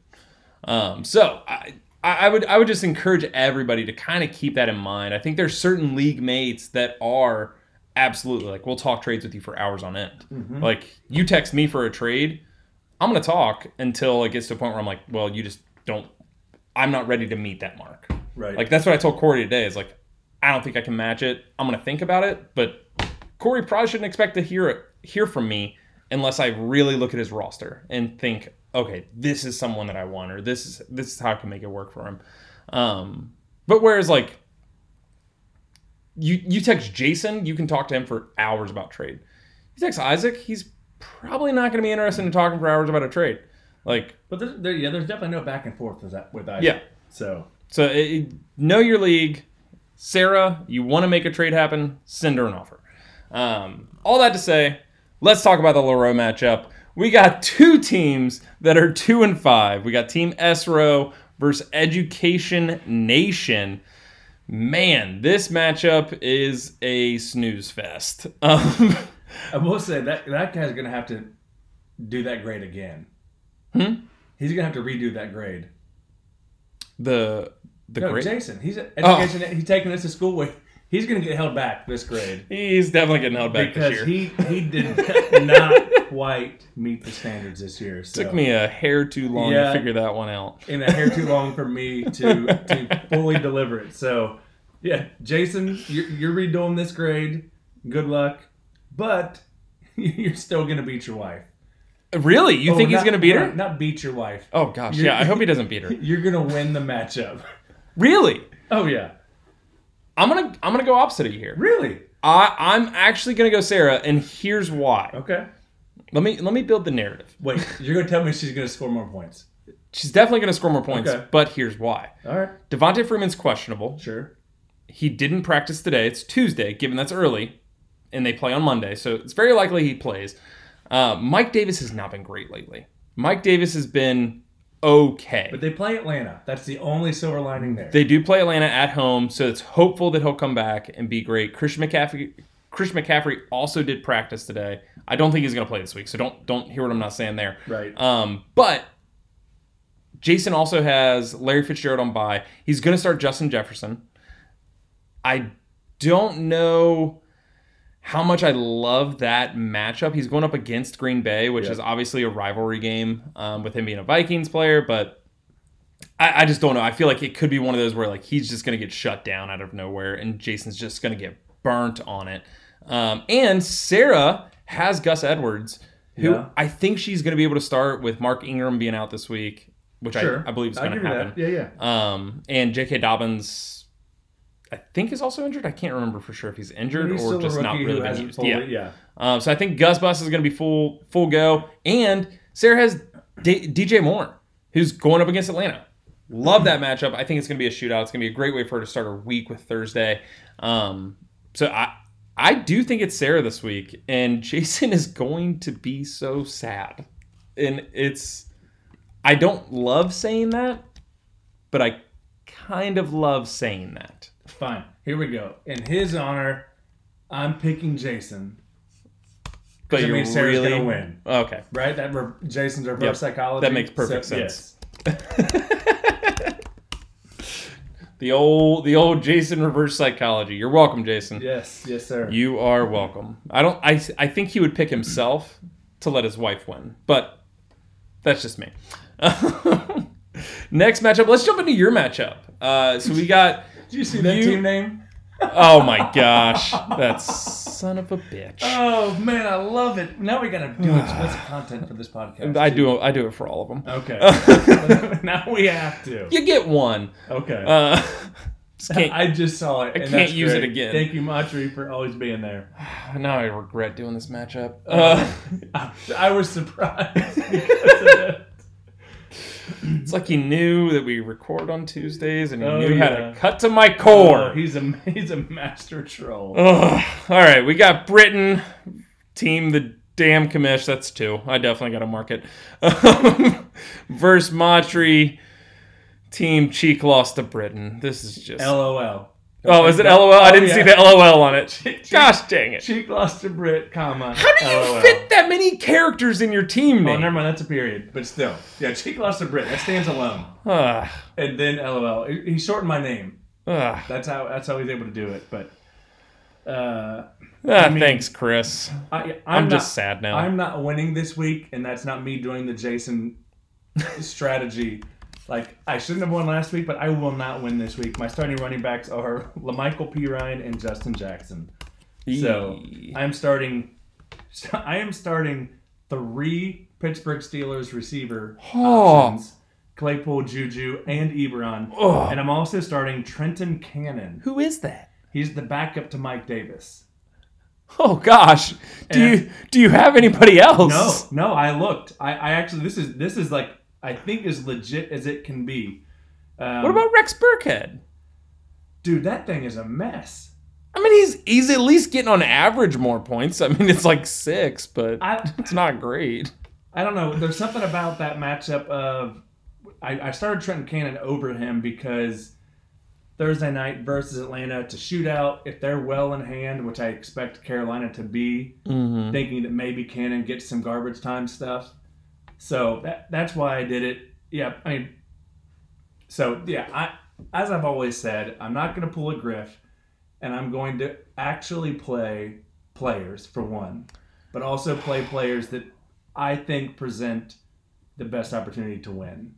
[SPEAKER 2] Um, so I, I would I would just encourage everybody to kind of keep that in mind. I think there's certain league mates that are absolutely like we'll talk trades with you for hours on end. Like you text me for a trade, I'm gonna talk until it gets to a point where I'm like, well, you just don't. I'm not ready to meet that mark.
[SPEAKER 1] Right.
[SPEAKER 2] Like that's what I told Corey today. Is like, I don't think I can match it. I'm gonna think about it, but Corey probably shouldn't expect to hear it hear from me unless I really look at his roster and think, okay, this is someone that I want, or this is this is how I can make it work for him. Um, but whereas like you you text Jason, you can talk to him for hours about trade. You text Isaac, he's probably not going to be interested in talking for hours about a trade. Like,
[SPEAKER 1] but there's, there, yeah, there's definitely no back and forth with that. With that.
[SPEAKER 2] yeah.
[SPEAKER 1] So
[SPEAKER 2] So it, know your league. Sarah, you want to make a trade happen, send her an offer. Um, all that to say, let's talk about the LaRoe matchup. We got two teams that are two and five. We got Team SRO versus Education Nation. Man, this matchup is a snooze fest. Um,
[SPEAKER 1] I will say that that guy's gonna have to do that grade again.
[SPEAKER 2] Hmm?
[SPEAKER 1] He's gonna have to redo that grade.
[SPEAKER 2] the the
[SPEAKER 1] No,
[SPEAKER 2] great,
[SPEAKER 1] Jason. He's an
[SPEAKER 2] Oh.
[SPEAKER 1] education. He's taking us to school with. He's gonna get held back this grade
[SPEAKER 2] he's definitely getting held back
[SPEAKER 1] because
[SPEAKER 2] this year.
[SPEAKER 1] he he did not quite meet the standards this year. So.
[SPEAKER 2] Took me a hair too long
[SPEAKER 1] Yeah.
[SPEAKER 2] to figure that one out.
[SPEAKER 1] and a hair too long for me to to fully deliver it. So, yeah, Jason, you're, you're redoing this grade. Good luck, but you're still gonna beat your wife.
[SPEAKER 2] Really? You
[SPEAKER 1] Oh,
[SPEAKER 2] think he's gonna beat her?
[SPEAKER 1] Not, not beat your wife.
[SPEAKER 2] Oh gosh,
[SPEAKER 1] You're-
[SPEAKER 2] yeah. I hope he doesn't beat her.
[SPEAKER 1] You're gonna win the matchup.
[SPEAKER 2] Really?
[SPEAKER 1] Oh yeah,
[SPEAKER 2] I'm gonna I'm gonna go opposite of you here.
[SPEAKER 1] really?
[SPEAKER 2] I I'm actually gonna go Sarah, and here's why.
[SPEAKER 1] Okay.
[SPEAKER 2] Let me let me build the narrative.
[SPEAKER 1] Wait, you're gonna tell me she's gonna score more points?
[SPEAKER 2] She's definitely gonna score more points,
[SPEAKER 1] Okay.
[SPEAKER 2] but here's why.
[SPEAKER 1] All right,
[SPEAKER 2] Devonta Freeman's questionable.
[SPEAKER 1] sure.
[SPEAKER 2] He didn't practice today. It's Tuesday, given that's early, and they play on Monday, so it's very likely he plays. Uh, Mike Davis has not been great lately. Mike Davis has been okay.
[SPEAKER 1] But they play Atlanta. That's the only silver lining there.
[SPEAKER 2] They do play Atlanta at home, so it's hopeful that he'll come back and be great. Christian McCaffrey, Christian McCaffrey also did practice today. I don't think he's going to play this week, so don't don't hear what I'm not saying there.
[SPEAKER 1] right.
[SPEAKER 2] Um, but Jason also has Larry Fitzgerald on bye. He's going to start Justin Jefferson. I don't know how much I love that matchup. He's going up against Green Bay, which
[SPEAKER 1] Yeah.
[SPEAKER 2] is obviously a rivalry game um, with him being a Vikings player, but I, I just don't know. I feel like it could be one of those where like he's just going to get shut down out of nowhere, and Jason's just going to get burnt on it. Um, and Sarah has Gus Edwards, who
[SPEAKER 1] Yeah.
[SPEAKER 2] I think she's going to be able to start with Mark Ingram being out this week, which
[SPEAKER 1] Sure.
[SPEAKER 2] I, I believe is going to happen.
[SPEAKER 1] that. Yeah, yeah.
[SPEAKER 2] Um, and J.K. Dobbins, I think is also injured. I can't remember for sure if he's injured
[SPEAKER 1] He's
[SPEAKER 2] or just not really been used.
[SPEAKER 1] fully,
[SPEAKER 2] Yeah.
[SPEAKER 1] yeah.
[SPEAKER 2] Um, so I think Gus Bus is going to be full full go, and Sarah has D- DJ Moore, who's going up against Atlanta. Love that matchup. I think it's going to be a shootout. It's going to be a great way for her to start her week with Thursday. Um, so I I do think it's Sarah this week, and Jason is going to be so sad, and it's I don't love saying that, but I kind of love saying that.
[SPEAKER 1] Fine. Here we go. In his honor, I'm picking Jason.
[SPEAKER 2] But you're
[SPEAKER 1] mean, Sarah's
[SPEAKER 2] really
[SPEAKER 1] gonna win.
[SPEAKER 2] Okay.
[SPEAKER 1] Right? That re- Jason's reverse
[SPEAKER 2] Yep.
[SPEAKER 1] psychology.
[SPEAKER 2] That makes perfect
[SPEAKER 1] So-
[SPEAKER 2] sense. The old the old Jason reverse psychology. You're welcome, Jason.
[SPEAKER 1] Yes. Yes, yes, sir.
[SPEAKER 2] You are welcome. I don't I I think he would pick himself to let his wife win. But that's just me. Next matchup, let's jump into your matchup. Uh, so we got
[SPEAKER 1] Did you see that
[SPEAKER 2] You-
[SPEAKER 1] team name?
[SPEAKER 2] Oh my gosh. That son of a bitch.
[SPEAKER 1] Oh man, I love it. Now we gotta do explicit content for this podcast.
[SPEAKER 2] I do I do it for all of them.
[SPEAKER 1] Okay. now we have to.
[SPEAKER 2] You get one.
[SPEAKER 1] Okay.
[SPEAKER 2] Uh, just
[SPEAKER 1] I just saw it. I
[SPEAKER 2] can't use it again.
[SPEAKER 1] Thank you, Matri, for always being there.
[SPEAKER 2] now I regret doing this matchup. Uh,
[SPEAKER 1] I, I was surprised because of that.
[SPEAKER 2] It's like he knew that we record on Tuesdays and he
[SPEAKER 1] Oh,
[SPEAKER 2] knew how to cut to my core.
[SPEAKER 1] Oh, he's a he's a master troll.
[SPEAKER 2] Ugh. All right, we got Britain, team the damn commish. That's two. I definitely got to mark it. Versus Matri, team cheek lost to Britain. This is just.
[SPEAKER 1] LOL.
[SPEAKER 2] Oh, is it LOL? I
[SPEAKER 1] Oh,
[SPEAKER 2] didn't
[SPEAKER 1] yeah.
[SPEAKER 2] see the LOL on it.
[SPEAKER 1] Cheek-
[SPEAKER 2] Gosh dang it.
[SPEAKER 1] Cheek lost to Brit, comma.
[SPEAKER 2] How do you
[SPEAKER 1] LOL.
[SPEAKER 2] fit that many characters in your team name?
[SPEAKER 1] Oh, never mind. That's a period, but still, yeah. Cheek lost to Brit. That stands alone.
[SPEAKER 2] Ugh.
[SPEAKER 1] And then LOL. He shortened my name.
[SPEAKER 2] Ugh.
[SPEAKER 1] That's how that's how he's able to do it. But uh,
[SPEAKER 2] Ah,
[SPEAKER 1] mean-
[SPEAKER 2] thanks, Chris.
[SPEAKER 1] I,
[SPEAKER 2] I'm,
[SPEAKER 1] I'm,
[SPEAKER 2] just sad now.
[SPEAKER 1] I'm not winning this week, and that's not me doing the Jason strategy. Like I shouldn't have won last week, but I will not win this week. My starting running backs are La'Mical Perine and Justin Jackson. So I'm starting. I am starting three Pittsburgh Steelers receiver
[SPEAKER 2] Oh.
[SPEAKER 1] options: Claypool, Juju, and Ebron.
[SPEAKER 2] Ugh.
[SPEAKER 1] And I'm also starting Trenton Cannon.
[SPEAKER 2] Who is that?
[SPEAKER 1] He's the backup to Mike Davis.
[SPEAKER 2] Oh gosh. Do
[SPEAKER 1] And-
[SPEAKER 2] you do you have anybody else?
[SPEAKER 1] No, no, I looked. I, I actually this is this is like I think as legit as it can be. Um,
[SPEAKER 2] What about Rex Burkhead?
[SPEAKER 1] dude? That thing is a mess.
[SPEAKER 2] I mean, he's he's at least getting on average more points. I mean, it's like six, but
[SPEAKER 1] I
[SPEAKER 2] it's not great.
[SPEAKER 1] I don't know. There's something about that matchup of I, I started Trenton Cannon over him because Thursday night versus Atlanta to shoot out if they're well in hand, which I expect Carolina to be,
[SPEAKER 2] Mm-hmm.
[SPEAKER 1] thinking that maybe Cannon gets some garbage time stuff. So that that's why I did it. Yeah, I mean, so yeah, I as I've always said, I'm not going to pull a Griff, and I'm going to actually play players for one, but also play players that I think present the best opportunity to win.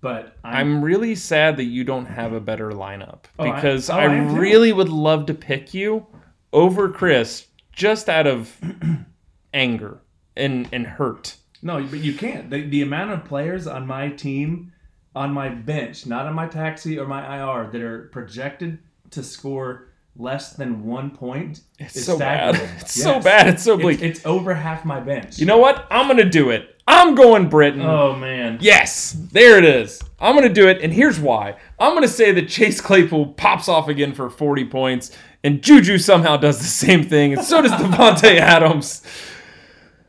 [SPEAKER 1] But I'm,
[SPEAKER 2] I'm really sad that you don't have a better lineup
[SPEAKER 1] Oh, I-
[SPEAKER 2] because
[SPEAKER 1] oh,
[SPEAKER 2] I,
[SPEAKER 1] I
[SPEAKER 2] really would love to pick you over Chris just out of anger and and hurt.
[SPEAKER 1] No, but you can't. The, the amount of players on my team, on my bench, not on my taxi or my IR, that are projected to score less than one point
[SPEAKER 2] It's
[SPEAKER 1] is
[SPEAKER 2] so bad.
[SPEAKER 1] staggering.
[SPEAKER 2] It's so bad. It's so
[SPEAKER 1] It's,
[SPEAKER 2] bleak.
[SPEAKER 1] it's over half my bench.
[SPEAKER 2] you know what? I'm gonna do it. I'm going Britain.
[SPEAKER 1] Oh man.
[SPEAKER 2] Yes, there it is. I'm going to do it, and here's why. I'm going to say that Chase Claypool pops off again for 40 points, and Juju somehow does the same thing, and so does Davante Adams.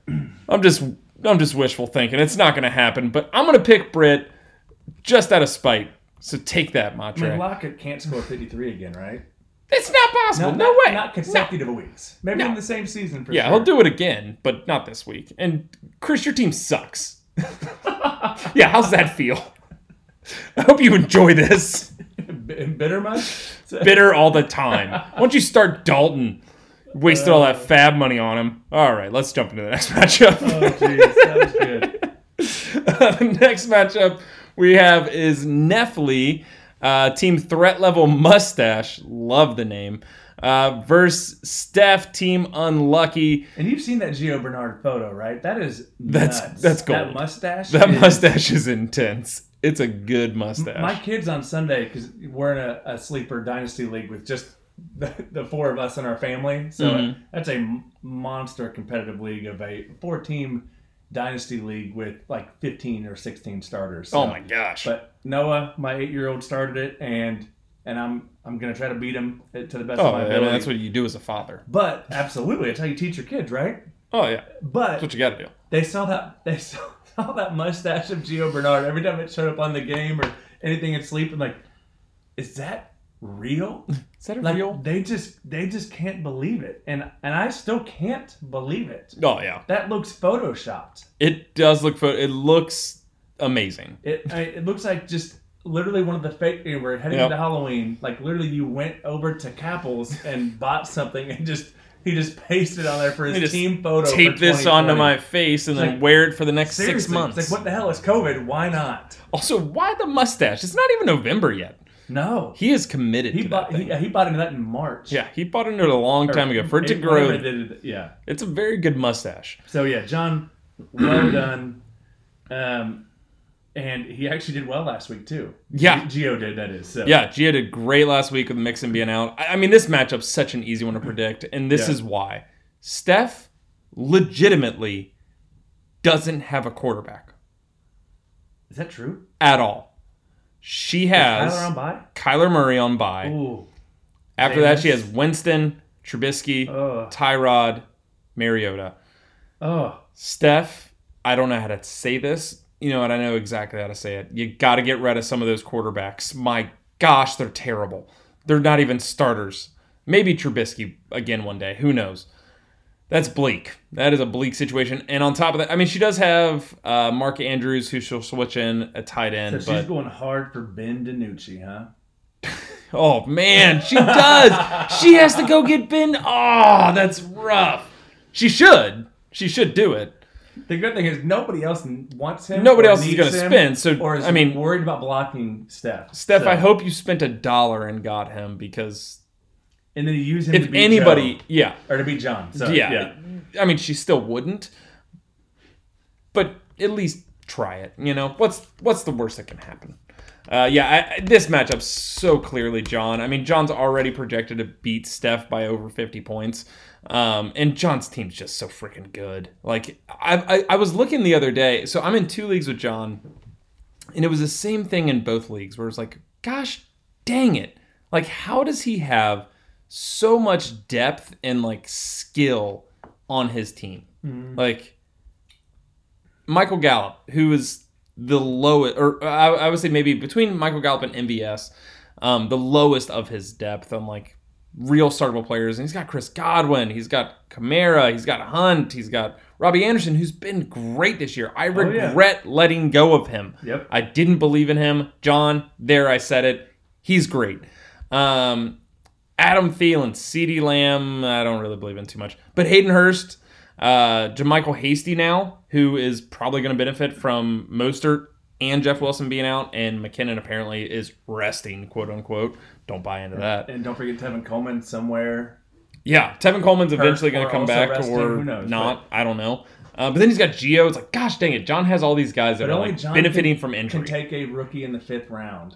[SPEAKER 2] I'm just, I'm just wishful thinking. It's not going to happen, but I'm going to pick Britt just out of spite. So take that,
[SPEAKER 1] I mean,
[SPEAKER 2] Matre.
[SPEAKER 1] Lockett can't score 53 again, right?
[SPEAKER 2] It's not possible.
[SPEAKER 1] Not,
[SPEAKER 2] no
[SPEAKER 1] not-
[SPEAKER 2] way.
[SPEAKER 1] Not consecutive weeks. Maybe
[SPEAKER 2] No.
[SPEAKER 1] in the same season
[SPEAKER 2] yeah,
[SPEAKER 1] sure.
[SPEAKER 2] he'll do it again, but not this week. And Chris, your team sucks. yeah, how's that feel? I hope you enjoy this.
[SPEAKER 1] B- Bitter much?
[SPEAKER 2] Bitter all the time. Why don't you start Dalton, wasted all that fab money on him. All right, let's jump into the next matchup.
[SPEAKER 1] Oh, jeez, that was good.
[SPEAKER 2] the next matchup we have is Nefli, uh, Team Threat Level Mustache. Love the name. Uh, versus Steph, Team Unlucky.
[SPEAKER 1] And you've seen that Gio Bernard photo, right? That is
[SPEAKER 2] That's-
[SPEAKER 1] nuts.
[SPEAKER 2] that's
[SPEAKER 1] That mustache.
[SPEAKER 2] That
[SPEAKER 1] is-
[SPEAKER 2] mustache is intense. It's a good mustache.
[SPEAKER 1] My kids on Sunday, because we're in a, a sleeper dynasty league with just the, the four of us in our family. So
[SPEAKER 2] Mhm.
[SPEAKER 1] that's a monster competitive league of a four team dynasty league with like 15 or 16 starters. So-
[SPEAKER 2] oh my gosh.
[SPEAKER 1] But Noah, my eight year old, started it, and and I'm I'm gonna try to beat him to the best
[SPEAKER 2] oh,
[SPEAKER 1] of my
[SPEAKER 2] I
[SPEAKER 1] ability.
[SPEAKER 2] mean, that's what you do as a father.
[SPEAKER 1] but absolutely, it's how you teach your kids, right?
[SPEAKER 2] Oh yeah,
[SPEAKER 1] But
[SPEAKER 2] that's what you got to do.
[SPEAKER 1] they saw that they saw, saw that mustache of Gio Bernard every time it showed up on the game or anything in sleep and like, is that real?
[SPEAKER 2] Is that a
[SPEAKER 1] Like
[SPEAKER 2] real?
[SPEAKER 1] they just they just can't believe it, and and I still can't believe it.
[SPEAKER 2] Oh yeah,
[SPEAKER 1] That looks photoshopped.
[SPEAKER 2] it does look. photo. it looks amazing.
[SPEAKER 1] It I, it looks like just literally one of the fake. You know, we're heading
[SPEAKER 2] Yep.
[SPEAKER 1] into Halloween. Like literally, you went over to Capples and bought something and just he just pasted on there for
[SPEAKER 2] Let
[SPEAKER 1] his
[SPEAKER 2] just
[SPEAKER 1] team photo. for
[SPEAKER 2] Tape this onto my face and
[SPEAKER 1] It's
[SPEAKER 2] then
[SPEAKER 1] like-
[SPEAKER 2] wear it for the next six months.
[SPEAKER 1] It's like what the hell is COVID? Why not?
[SPEAKER 2] Also, why the mustache? It's not even November yet.
[SPEAKER 1] No,
[SPEAKER 2] He is committed
[SPEAKER 1] he
[SPEAKER 2] to
[SPEAKER 1] bought
[SPEAKER 2] that
[SPEAKER 1] he, he bought into that in March.
[SPEAKER 2] yeah, he bought into it a long time ago. For it to grow,
[SPEAKER 1] they yeah.
[SPEAKER 2] it's a very good mustache.
[SPEAKER 1] So yeah, John, well done. Um, and he actually did well last week too.
[SPEAKER 2] Yeah.
[SPEAKER 1] G- Gio did that is. So.
[SPEAKER 2] Yeah, Gio did great last week with Mixon being out. I I mean, this matchup's such an easy one to predict, and this
[SPEAKER 1] Yeah.
[SPEAKER 2] is why. Steph legitimately doesn't have a quarterback
[SPEAKER 1] Is that true?
[SPEAKER 2] at all. She has
[SPEAKER 1] Tyler on by.
[SPEAKER 2] Kyler Murray on bye.
[SPEAKER 1] Ooh.
[SPEAKER 2] After that, she has Winston, Trubisky,
[SPEAKER 1] Oh.
[SPEAKER 2] Tyrod, Mariota.
[SPEAKER 1] Oh.
[SPEAKER 2] Steph, I don't know how to say this. You know what? I know exactly how to say it. You got to get rid of some of those quarterbacks. My gosh, they're terrible. They're not even starters. Maybe Trubisky again one day. Who knows? That's bleak. That is a bleak situation. And on top of that, I mean, she does have uh, Mark Andrews, who she'll switch in a tight
[SPEAKER 1] So
[SPEAKER 2] end.
[SPEAKER 1] she's
[SPEAKER 2] but
[SPEAKER 1] going hard for Ben DiNucci, huh?
[SPEAKER 2] oh man, she does. she has to go get Ben. Oh, that's rough. She should. She should do it.
[SPEAKER 1] The good thing is nobody else wants him.
[SPEAKER 2] Nobody else is going to spend. So
[SPEAKER 1] or is
[SPEAKER 2] I mean,
[SPEAKER 1] worried about blocking Steph.
[SPEAKER 2] Steph,
[SPEAKER 1] So-
[SPEAKER 2] I hope you spent a dollar and got him because
[SPEAKER 1] And then you use him to
[SPEAKER 2] if
[SPEAKER 1] beat
[SPEAKER 2] anybody,
[SPEAKER 1] Joe,
[SPEAKER 2] yeah,
[SPEAKER 1] or to beat John. So,
[SPEAKER 2] yeah,
[SPEAKER 1] yeah.
[SPEAKER 2] I mean, she still wouldn't, but at least try it. You know, what's what's the worst that can happen? Uh, yeah, I, I- this matchup so clearly John. I mean, John's already projected to beat Steph by over 50 points. Um, and John's team's just so freaking good. Like, I, I, I was looking the other day. So I'm in two leagues with John, and it was the same thing in both leagues where it's like, gosh dang it. Like, how does he have so much depth and like skill on his team? Like, Michael Gallup, who is the lowest, or I, I would say maybe between Michael Gallup and MVS, um, the lowest of his depth on like real startable players. And he's got Chris Godwin, he's got Kamara, he's got Hunt, he's got Robbie Anderson, who's been great this year. I
[SPEAKER 1] yeah.
[SPEAKER 2] regret letting go of him.
[SPEAKER 1] Yep.
[SPEAKER 2] I didn't believe in him. John, there I said it. He's great. Um, Adam Thielen, CeeDee Lamb, I don't really believe in too much. But Hayden Hurst, uh, JaMycal Hasty now, who is probably going to benefit from Mostert and Jeff Wilson being out, and McKinnon apparently is resting, quote unquote. Don't buy into that.
[SPEAKER 1] And don't forget Tevin Coleman somewhere.
[SPEAKER 2] Yeah, Tevin Coleman's eventually going to come back
[SPEAKER 1] resting,
[SPEAKER 2] or
[SPEAKER 1] knows,
[SPEAKER 2] not. I don't know. Uh, but then he's got Gio. It's like, gosh dang it, John has all these guys that
[SPEAKER 1] But
[SPEAKER 2] are like
[SPEAKER 1] John
[SPEAKER 2] benefiting
[SPEAKER 1] can,
[SPEAKER 2] from injury,
[SPEAKER 1] Can take a rookie in the fifth round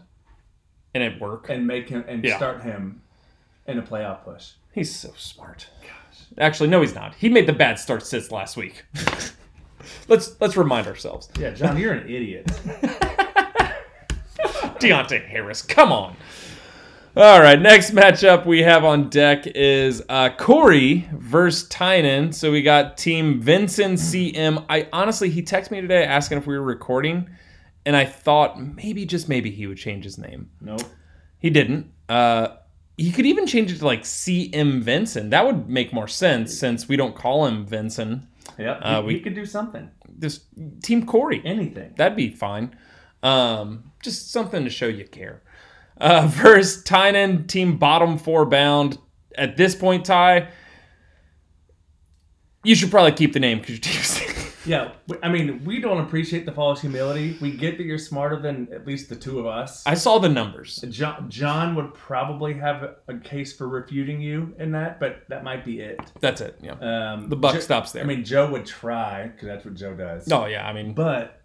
[SPEAKER 2] and it work.
[SPEAKER 1] and make him and
[SPEAKER 2] Yeah.
[SPEAKER 1] start him in a playoff push.
[SPEAKER 2] He's so smart. Gosh. Actually, no, he's not. He made the bad start sits last week. let's let's remind ourselves.
[SPEAKER 1] Yeah, John, you're an idiot.
[SPEAKER 2] Deonte Harris, come on. All right, next matchup we have on deck is uh, Corey versus Tynan. So we got Team Vincent CM. I honestly, he texted me today asking if we were recording, and I thought maybe just maybe he would change his name.
[SPEAKER 1] Nope.
[SPEAKER 2] He didn't. Uh, he could even change it to like CM Vincent. That would make more sense since we don't call him Vincent.
[SPEAKER 1] Yep.
[SPEAKER 2] Uh,
[SPEAKER 1] he,
[SPEAKER 2] we-
[SPEAKER 1] he could do something.
[SPEAKER 2] This Team Corey.
[SPEAKER 1] Anything.
[SPEAKER 2] That'd be fine. Um, just something to show you care. Uh, versus Tynan, team bottom four bound. At this point, Ty, you should probably keep the name because your team's.
[SPEAKER 1] Yeah, I mean, we don't appreciate the false humility. We get that you're smarter than at least the two of us.
[SPEAKER 2] I saw the numbers.
[SPEAKER 1] John, John would probably have a case for refuting you in that, but that might be it.
[SPEAKER 2] That's it. Yeah.
[SPEAKER 1] Um,
[SPEAKER 2] The buck
[SPEAKER 1] Jo-
[SPEAKER 2] stops there.
[SPEAKER 1] I mean, Joe would try because that's what Joe does.
[SPEAKER 2] Oh yeah. I mean,
[SPEAKER 1] But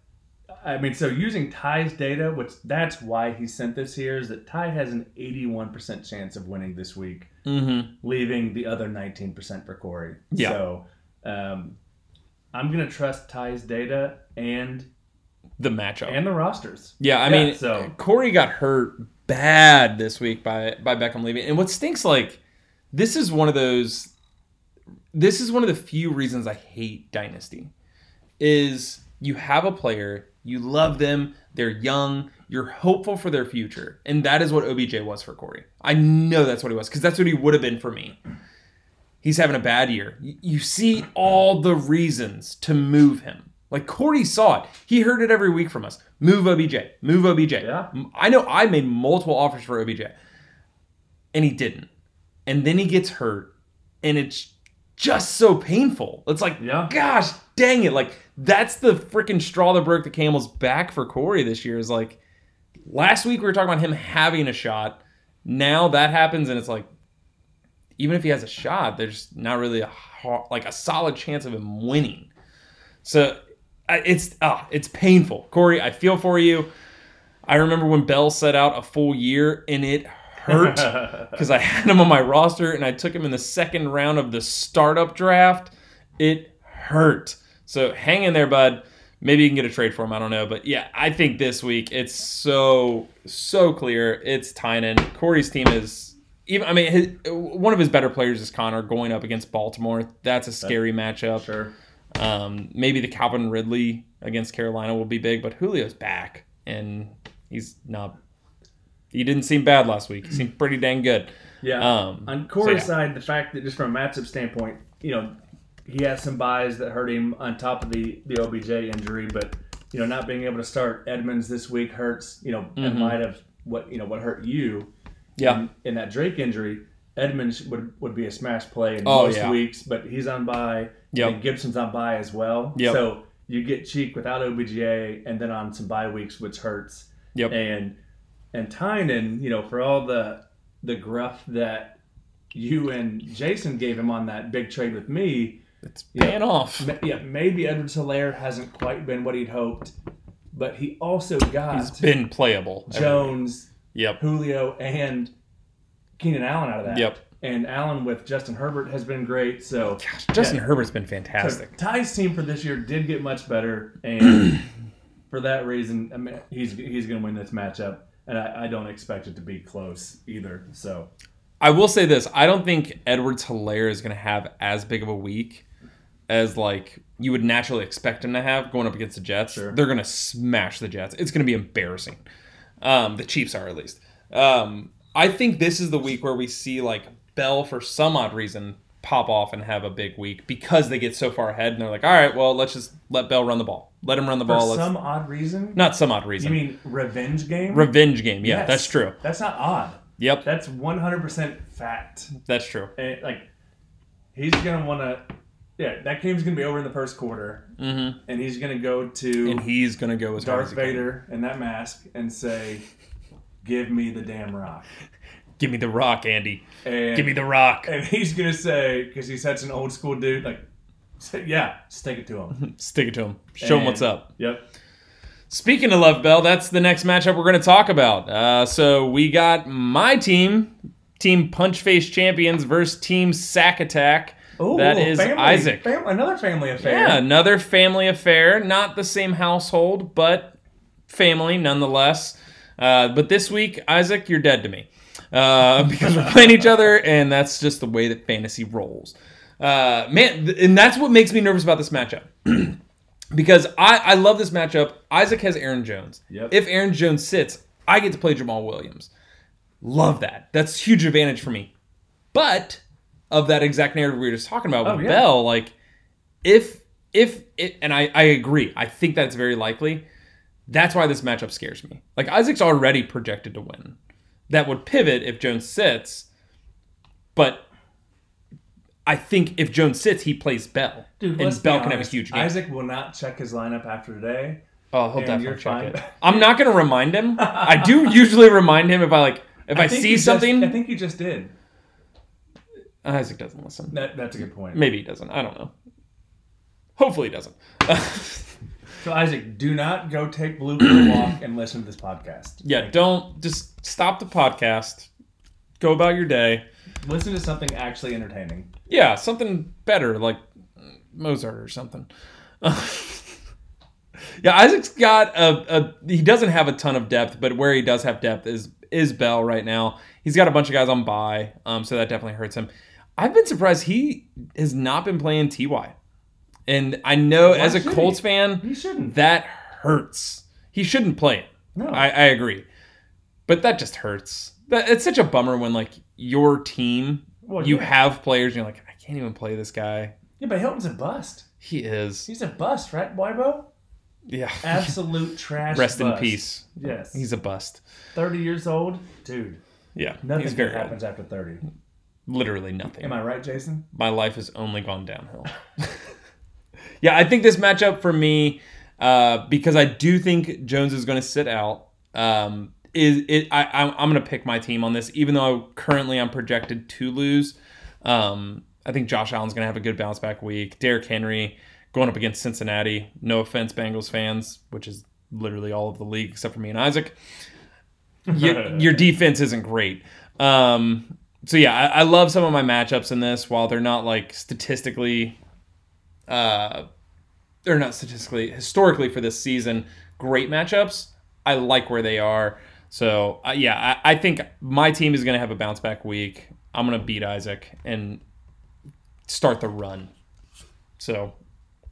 [SPEAKER 1] I mean, so using Ty's data, which that's why he sent this here, is that Ty has an 81% chance of winning this week,
[SPEAKER 2] mhm.
[SPEAKER 1] leaving the other 19% for Corey.
[SPEAKER 2] Yeah.
[SPEAKER 1] So um, I'm gonna trust Ty's data and
[SPEAKER 2] the matchup.
[SPEAKER 1] and the rosters.
[SPEAKER 2] Yeah, I
[SPEAKER 1] Yeah,
[SPEAKER 2] mean,
[SPEAKER 1] so-
[SPEAKER 2] Corey got hurt bad this week by by Beckham leaving, and what stinks like this is one of those. This is one of the few reasons I hate Dynasty, is you have a player you love them, they're young, you're hopeful for their future, and that is what OBJ was for Corey. I know that's what he was because that's what he would have been for me. He's having a bad year. You see all the reasons to move him. Like Corey saw it. He heard it every week from us. Move OBJ. Move OBJ.
[SPEAKER 1] Yeah.
[SPEAKER 2] I know I made multiple offers for OBJ. And he didn't. And then he gets hurt. And it's just so painful. It's like,
[SPEAKER 1] Yeah.
[SPEAKER 2] gosh dang it. Like, that's the freaking straw that broke the camel's back for Corey this year. Is like last week we were talking about him having a shot. Now that happens, and it's like, even if he has a shot, there's not really a har like a solid chance of him winning. So it's ah, it's painful, Corey. I feel for you. I remember when Bell set out a full year, and it hurt because I had him on my roster, and I took him in the second round of the startup draft. It hurt. So hang in there, bud. Maybe you can get a trade for him. I don't know, but yeah, I think this week it's so so clear. It's Tynan. Corey's team is even. I mean, his, one of his better players is Conner going up against Baltimore. That's a scary matchup.
[SPEAKER 1] Sure.
[SPEAKER 2] Um, maybe the Calvin Ridley against Carolina will be big, but Julio's back and he's not. He didn't seem bad last week. He seemed pretty dang good.
[SPEAKER 1] Yeah.
[SPEAKER 2] Um,
[SPEAKER 1] On Corey's
[SPEAKER 2] so yeah.
[SPEAKER 1] side, the fact that just from a matchup standpoint, you know, he has some buys that hurt him on top of the the OBJ injury, but you know, not being able to start Edmonds this week hurts. You know, in
[SPEAKER 2] Mhm.
[SPEAKER 1] light of what you know what hurt you.
[SPEAKER 2] Yeah.
[SPEAKER 1] In, in that Drake injury, Edmonds would would be a smash play in
[SPEAKER 2] Oh,
[SPEAKER 1] most
[SPEAKER 2] yeah.
[SPEAKER 1] weeks, but he's on bye.
[SPEAKER 2] Yeah.
[SPEAKER 1] And Gibson's on bye as well.
[SPEAKER 2] Yep.
[SPEAKER 1] So you get Cheek without OBGA and then on some bye weeks, which hurts
[SPEAKER 2] Yep.
[SPEAKER 1] and and Tynan, you know, for all the the gruff that you and Jason gave him on that big trade with me,
[SPEAKER 2] It's paying off.
[SPEAKER 1] ma- yeah, maybe Edwards Helaire hasn't quite been what he'd hoped, but he also got
[SPEAKER 2] He's been playable.
[SPEAKER 1] Jones,
[SPEAKER 2] Yep.
[SPEAKER 1] Julio, and Keenan Allen out of that.
[SPEAKER 2] Yep.
[SPEAKER 1] And Allen with Justin Herbert has been great. So
[SPEAKER 2] Gosh, Justin
[SPEAKER 1] Yeah.
[SPEAKER 2] Herbert's been
[SPEAKER 1] So
[SPEAKER 2] fantastic.
[SPEAKER 1] Ty's team for this year did get much better, and for that reason, I mean, he's he's going to win this matchup, and I, I don't expect it to be close either. So
[SPEAKER 2] I will say this: I don't think Edwards Helaire is going to have as big of a week as like you would naturally expect him to have going up against the Jets.
[SPEAKER 1] Sure.
[SPEAKER 2] They're going to smash the Jets. It's going to be embarrassing. Um, the Chiefs are at least. Um, I think this is the week where we see like Bell for some odd reason pop off and have a big week because they get so far ahead and they're like, all right, well, let's just let Bell run the ball. Let him run the
[SPEAKER 1] for
[SPEAKER 2] ball. Let's,
[SPEAKER 1] some odd reason,
[SPEAKER 2] not some odd reason.
[SPEAKER 1] you mean revenge game?
[SPEAKER 2] Revenge game. Yeah,
[SPEAKER 1] Yes.
[SPEAKER 2] that's true.
[SPEAKER 1] That's not odd.
[SPEAKER 2] Yep,
[SPEAKER 1] That's one hundred percent fact.
[SPEAKER 2] that's true.
[SPEAKER 1] And, like he's gonna want to. Yeah, that game's gonna be over in the first quarter,
[SPEAKER 2] hmm
[SPEAKER 1] and he's gonna go to
[SPEAKER 2] And he's to go as
[SPEAKER 1] Darth
[SPEAKER 2] as he can.
[SPEAKER 1] Vader in that mask and say, "Give me the damn rock."
[SPEAKER 2] Give me the rock, Andy.
[SPEAKER 1] And
[SPEAKER 2] Give me the rock.
[SPEAKER 1] And he's gonna say, because he's such an old school dude, like, yeah, stick it to him.
[SPEAKER 2] Stick it to him. Show him what's up.
[SPEAKER 1] Yep.
[SPEAKER 2] Speaking of Love Bell, that's the next matchup we're going to talk about. Uh, so we got my team, Team Punch Face Champions versus Team Sack Attack.
[SPEAKER 1] Oh,
[SPEAKER 2] That is Isaac.
[SPEAKER 1] Fam- another family affair.
[SPEAKER 2] Yeah, another family affair. Not the same household, but family nonetheless. Uh, but this week, Isaac, you're dead to me uh, because we're playing each other, and that's just the way that fantasy rolls. Uh, man, th- and that's what makes me nervous about this matchup. because I, I love this matchup. Isaac has Aaron Jones.
[SPEAKER 1] Yep.
[SPEAKER 2] If Aaron Jones sits, I get to play Jamaal Williams. Love that. That's huge advantage for me. But of that exact narrative we were just talking about oh, with
[SPEAKER 1] Oh, yeah.
[SPEAKER 2] Bell, like if if it and I, I agree, I think that's very likely. That's why this matchup scares me. Like Isaac's already projected to win. That would pivot if Jones sits, but I think if Jones sits, he plays Bell,
[SPEAKER 1] Dude,
[SPEAKER 2] and Bell can have a huge game.
[SPEAKER 1] Isaac will not check his lineup after today.
[SPEAKER 2] oh, he'll definitely
[SPEAKER 1] you're
[SPEAKER 2] check
[SPEAKER 1] fine.
[SPEAKER 2] it. I'm not gonna remind him. I do usually remind him if I like if I,
[SPEAKER 1] think
[SPEAKER 2] see
[SPEAKER 1] you just-
[SPEAKER 2] something.
[SPEAKER 1] I think you just did.
[SPEAKER 2] Isaac doesn't listen.
[SPEAKER 1] That, that's a good point.
[SPEAKER 2] Maybe he doesn't. I don't know. Hopefully he doesn't.
[SPEAKER 1] So Isaac, do not go take Blue for a walk and listen to this podcast.
[SPEAKER 2] yeah, don't just stop the podcast. Go about your day.
[SPEAKER 1] Listen to something actually entertaining.
[SPEAKER 2] Yeah, something better like Mozart or something. yeah, Isaac's got a, a he doesn't have a ton of depth, but where he does have depth is is Bell right now. He's got a bunch of guys on bye, um, so that definitely hurts him. I've been surprised he has not been playing Ty, and I know
[SPEAKER 1] Why
[SPEAKER 2] as a
[SPEAKER 1] should he?
[SPEAKER 2] Colts fan
[SPEAKER 1] He shouldn't.
[SPEAKER 2] that hurts. He shouldn't play it.
[SPEAKER 1] No.
[SPEAKER 2] I, I agree, but that just hurts. That it's such a bummer when like your team
[SPEAKER 1] Well,
[SPEAKER 2] you
[SPEAKER 1] yeah.
[SPEAKER 2] have players and you're like, I can't even play this guy.
[SPEAKER 1] Yeah, but Hilton's a bust.
[SPEAKER 2] He is.
[SPEAKER 1] He's a bust, right, Weibo?
[SPEAKER 2] Yeah.
[SPEAKER 1] Absolute trash.
[SPEAKER 2] Rest in peace.
[SPEAKER 1] Yes.
[SPEAKER 2] He's a bust.
[SPEAKER 1] 30 years old? Dude,
[SPEAKER 2] Yeah.
[SPEAKER 1] nothing
[SPEAKER 2] very old.
[SPEAKER 1] happens after 30.
[SPEAKER 2] Literally nothing.
[SPEAKER 1] Am I right, Jason?
[SPEAKER 2] My life has only gone downhill. yeah, I think this matchup for me, uh, because I do think Jones is going to sit out. Um, is it? I, I'm, I'm going to pick my team on this, even though currently I'm projected to lose. Um, I think Josh Allen's going to have a good bounce back week. Derrick Henry going up against Cincinnati. No offense, Bengals fans, which is literally all of the league except for me and Isaac. your, your defense isn't great. Um, so yeah, I, I love some of my matchups in this. While they're not like statistically, uh, they're not statistically historically for this season great matchups. I like where they are. So uh, yeah, I, I think my team is to have a bounce back week. I'm to beat Isaac and start the run. So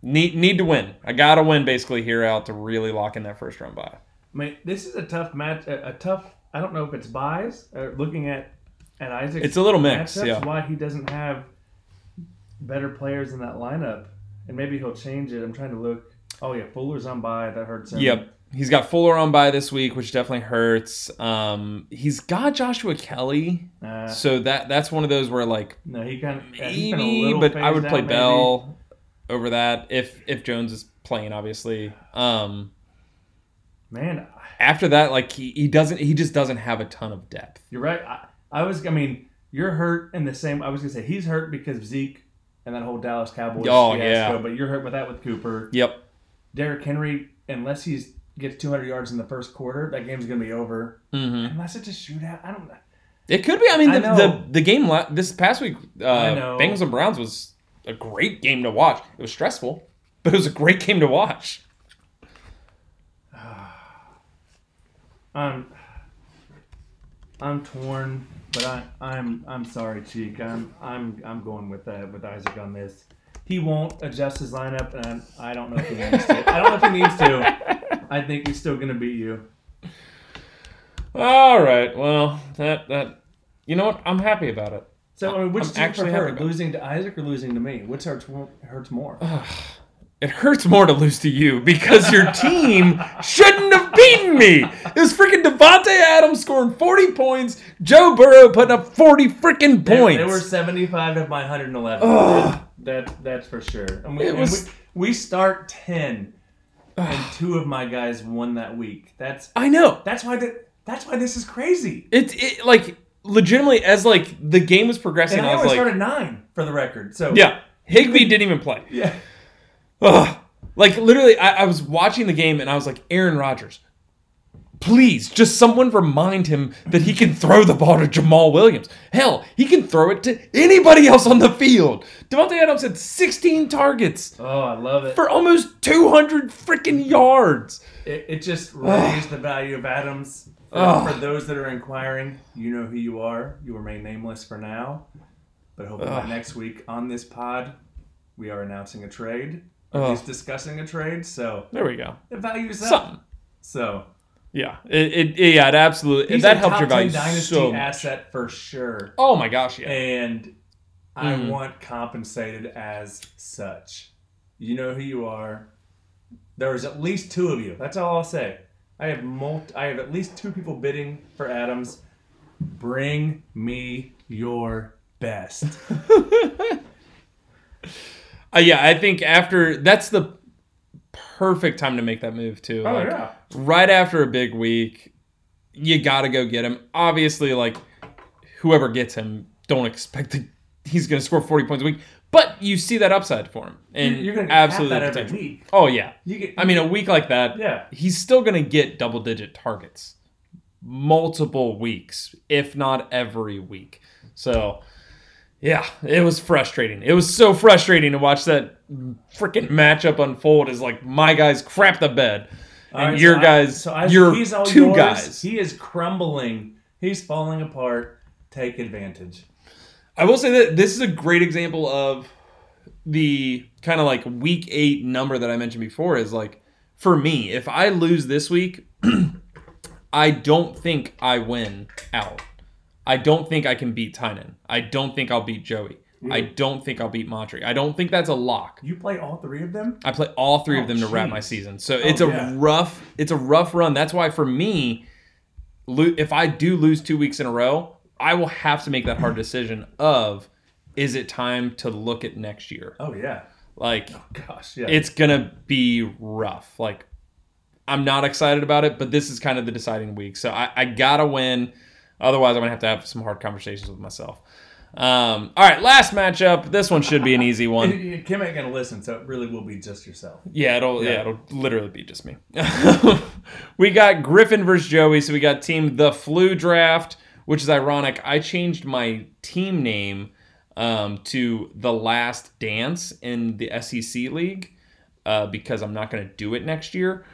[SPEAKER 2] need need to win. I got to win basically here out to really lock in that first round buy.
[SPEAKER 1] I mean, this is a tough match. A, a tough. I don't know if it's buys. Or looking at at Isaac.
[SPEAKER 2] It's a little mix,
[SPEAKER 1] That's
[SPEAKER 2] yeah.
[SPEAKER 1] Why he doesn't have better players in that lineup, and maybe he'll change it. I'm trying to look. Oh yeah, Fuller's on by. That hurts him.
[SPEAKER 2] Yep. He's got Fuller on by this week, which definitely hurts. Um, he's got Joshua Kelly,
[SPEAKER 1] Uh,
[SPEAKER 2] so that that's one of those where like
[SPEAKER 1] no, he kind of.
[SPEAKER 2] maybe, but I would play
[SPEAKER 1] maybe.
[SPEAKER 2] Bell over that if if Jones is playing, obviously. Um,
[SPEAKER 1] Man,
[SPEAKER 2] after that, like he, he doesn't he just doesn't have a ton of depth.
[SPEAKER 1] you're right. I, I was. I mean, you're hurt in the same. I was gonna say he's hurt because of Zeke and that whole Dallas Cowboys.
[SPEAKER 2] Oh,
[SPEAKER 1] fiasco,
[SPEAKER 2] yeah.
[SPEAKER 1] But you're hurt with that with Cooper.
[SPEAKER 2] Yep.
[SPEAKER 1] Derrick Henry, unless he's gets 200 yards in the first quarter, that game's gonna be over.
[SPEAKER 2] hmm
[SPEAKER 1] Unless it's a shootout, I don't know.
[SPEAKER 2] It could be. I mean,
[SPEAKER 1] I
[SPEAKER 2] the,
[SPEAKER 1] know.
[SPEAKER 2] the the game la- this past week, uh, Bengals and Browns was a great game to watch. It was stressful, but it was a great game to watch.
[SPEAKER 1] I'm I'm torn, but I I'm I'm sorry, Cheek. I'm I'm I'm going with that with Isaac on this. He won't adjust his lineup, and I don't know if he needs to. I don't know if he needs to. I think he's still gonna beat you.
[SPEAKER 2] All right. Well, that that you know what? I'm happy about it.
[SPEAKER 1] So, I mean, which
[SPEAKER 2] I'm
[SPEAKER 1] do you prefer,
[SPEAKER 2] happy about it.
[SPEAKER 1] losing to Isaac or losing to me? Which hurts hurts more?
[SPEAKER 2] It hurts more to lose to you because your team shouldn't have beaten me. It was freaking Davante Adams scoring 40 points, Joe Burrow putting up 40 freaking points.
[SPEAKER 1] They, were 75 of my 111.
[SPEAKER 2] Ugh.
[SPEAKER 1] That that's for sure. And we,
[SPEAKER 2] It
[SPEAKER 1] and
[SPEAKER 2] was-
[SPEAKER 1] we, we start 10, and two of my guys won that week. That's
[SPEAKER 2] I know.
[SPEAKER 1] that's why that that's why this is crazy.
[SPEAKER 2] It, it like legitimately as like the game was progressing,
[SPEAKER 1] And I
[SPEAKER 2] I was like,
[SPEAKER 1] started nine for the record. So
[SPEAKER 2] yeah, Higby didn't even play.
[SPEAKER 1] yeah.
[SPEAKER 2] Ugh. Like literally, I, I was watching the game and I was like, Aaron Rodgers, please, just someone remind him that he can throw the ball to Jamaal Williams. Hell, he can throw it to anybody else on the field. Davante Adams had 16 targets
[SPEAKER 1] Oh, I love it.
[SPEAKER 2] for almost 200 freaking yards.
[SPEAKER 1] It, it just raised the value of Adams. For, for those that are inquiring, you know who you are. You remain nameless for now, but hopefully next week on this pod, we are announcing a trade. At least discussing a trade. So
[SPEAKER 2] There we go.
[SPEAKER 1] the value's up.
[SPEAKER 2] Something.
[SPEAKER 1] So
[SPEAKER 2] Yeah, it, it yeah, it absolutely
[SPEAKER 1] he's
[SPEAKER 2] that helps your value
[SPEAKER 1] 10 dynasty
[SPEAKER 2] so
[SPEAKER 1] asset for sure.
[SPEAKER 2] Oh my gosh, yeah.
[SPEAKER 1] and I
[SPEAKER 2] Mhm.
[SPEAKER 1] want compensated as such. You know who you are. There is at least two of you. That's all I'll say. I have multi, I have at least two people bidding for Adams. Bring me your best.
[SPEAKER 2] Uh, yeah, I think after that's the perfect time to make that move too.
[SPEAKER 1] Oh,
[SPEAKER 2] Like,
[SPEAKER 1] yeah.
[SPEAKER 2] Right after a big week, you got to go get him. Obviously, like whoever gets him, don't expect that he's going to score 40 points a week, but you see that upside for him. And
[SPEAKER 1] You're going to
[SPEAKER 2] absolutely
[SPEAKER 1] that every week.
[SPEAKER 2] Oh yeah.
[SPEAKER 1] You get,
[SPEAKER 2] I mean, a week like that,
[SPEAKER 1] Yeah.
[SPEAKER 2] he's still going to get double digit targets multiple weeks, if not every week. So, yeah, it was frustrating. It was so frustrating to watch that freaking matchup unfold Is like my guys crap the bed. And
[SPEAKER 1] right,
[SPEAKER 2] your
[SPEAKER 1] so I-
[SPEAKER 2] guys,
[SPEAKER 1] so I-
[SPEAKER 2] your
[SPEAKER 1] he's all
[SPEAKER 2] two
[SPEAKER 1] yours.
[SPEAKER 2] guys.
[SPEAKER 1] He is crumbling. He's falling apart. Take advantage.
[SPEAKER 2] I will say that this is a great example of the kind of like week eight number that I mentioned before is like for me, if I lose this week, I don't think I win out. I don't think I can beat Tynan. I don't think I'll beat Joey. I don't think I'll beat Montry. I don't think that's a lock.
[SPEAKER 1] You play all three of them?
[SPEAKER 2] I play all three of
[SPEAKER 1] Oh,
[SPEAKER 2] them to wrap my season. So oh, it's a
[SPEAKER 1] yeah.
[SPEAKER 2] rough it's a rough run. That's why for me lo- if I do lose 2 weeks in a row, I will have to make that hard decision of is it time to look at next year?
[SPEAKER 1] Oh yeah.
[SPEAKER 2] Like oh,
[SPEAKER 1] Gosh, yeah.
[SPEAKER 2] it's going to be rough. Like I'm not excited about it, but this is kind of the deciding week. So I, I got to win. Otherwise, I'm going to have to have some hard conversations with myself. Um, all right, last matchup. This one should be an easy one.
[SPEAKER 1] Kim ain't gonna listen, so it really will be just yourself.
[SPEAKER 2] Yeah, it'll yeah.
[SPEAKER 1] Yeah.
[SPEAKER 2] it'll literally be just me. we got Griffin versus Joey, so we got team the flu draft, which is ironic. I changed my team name um, to the last dance in the SEC league uh, because I'm not going to do it next year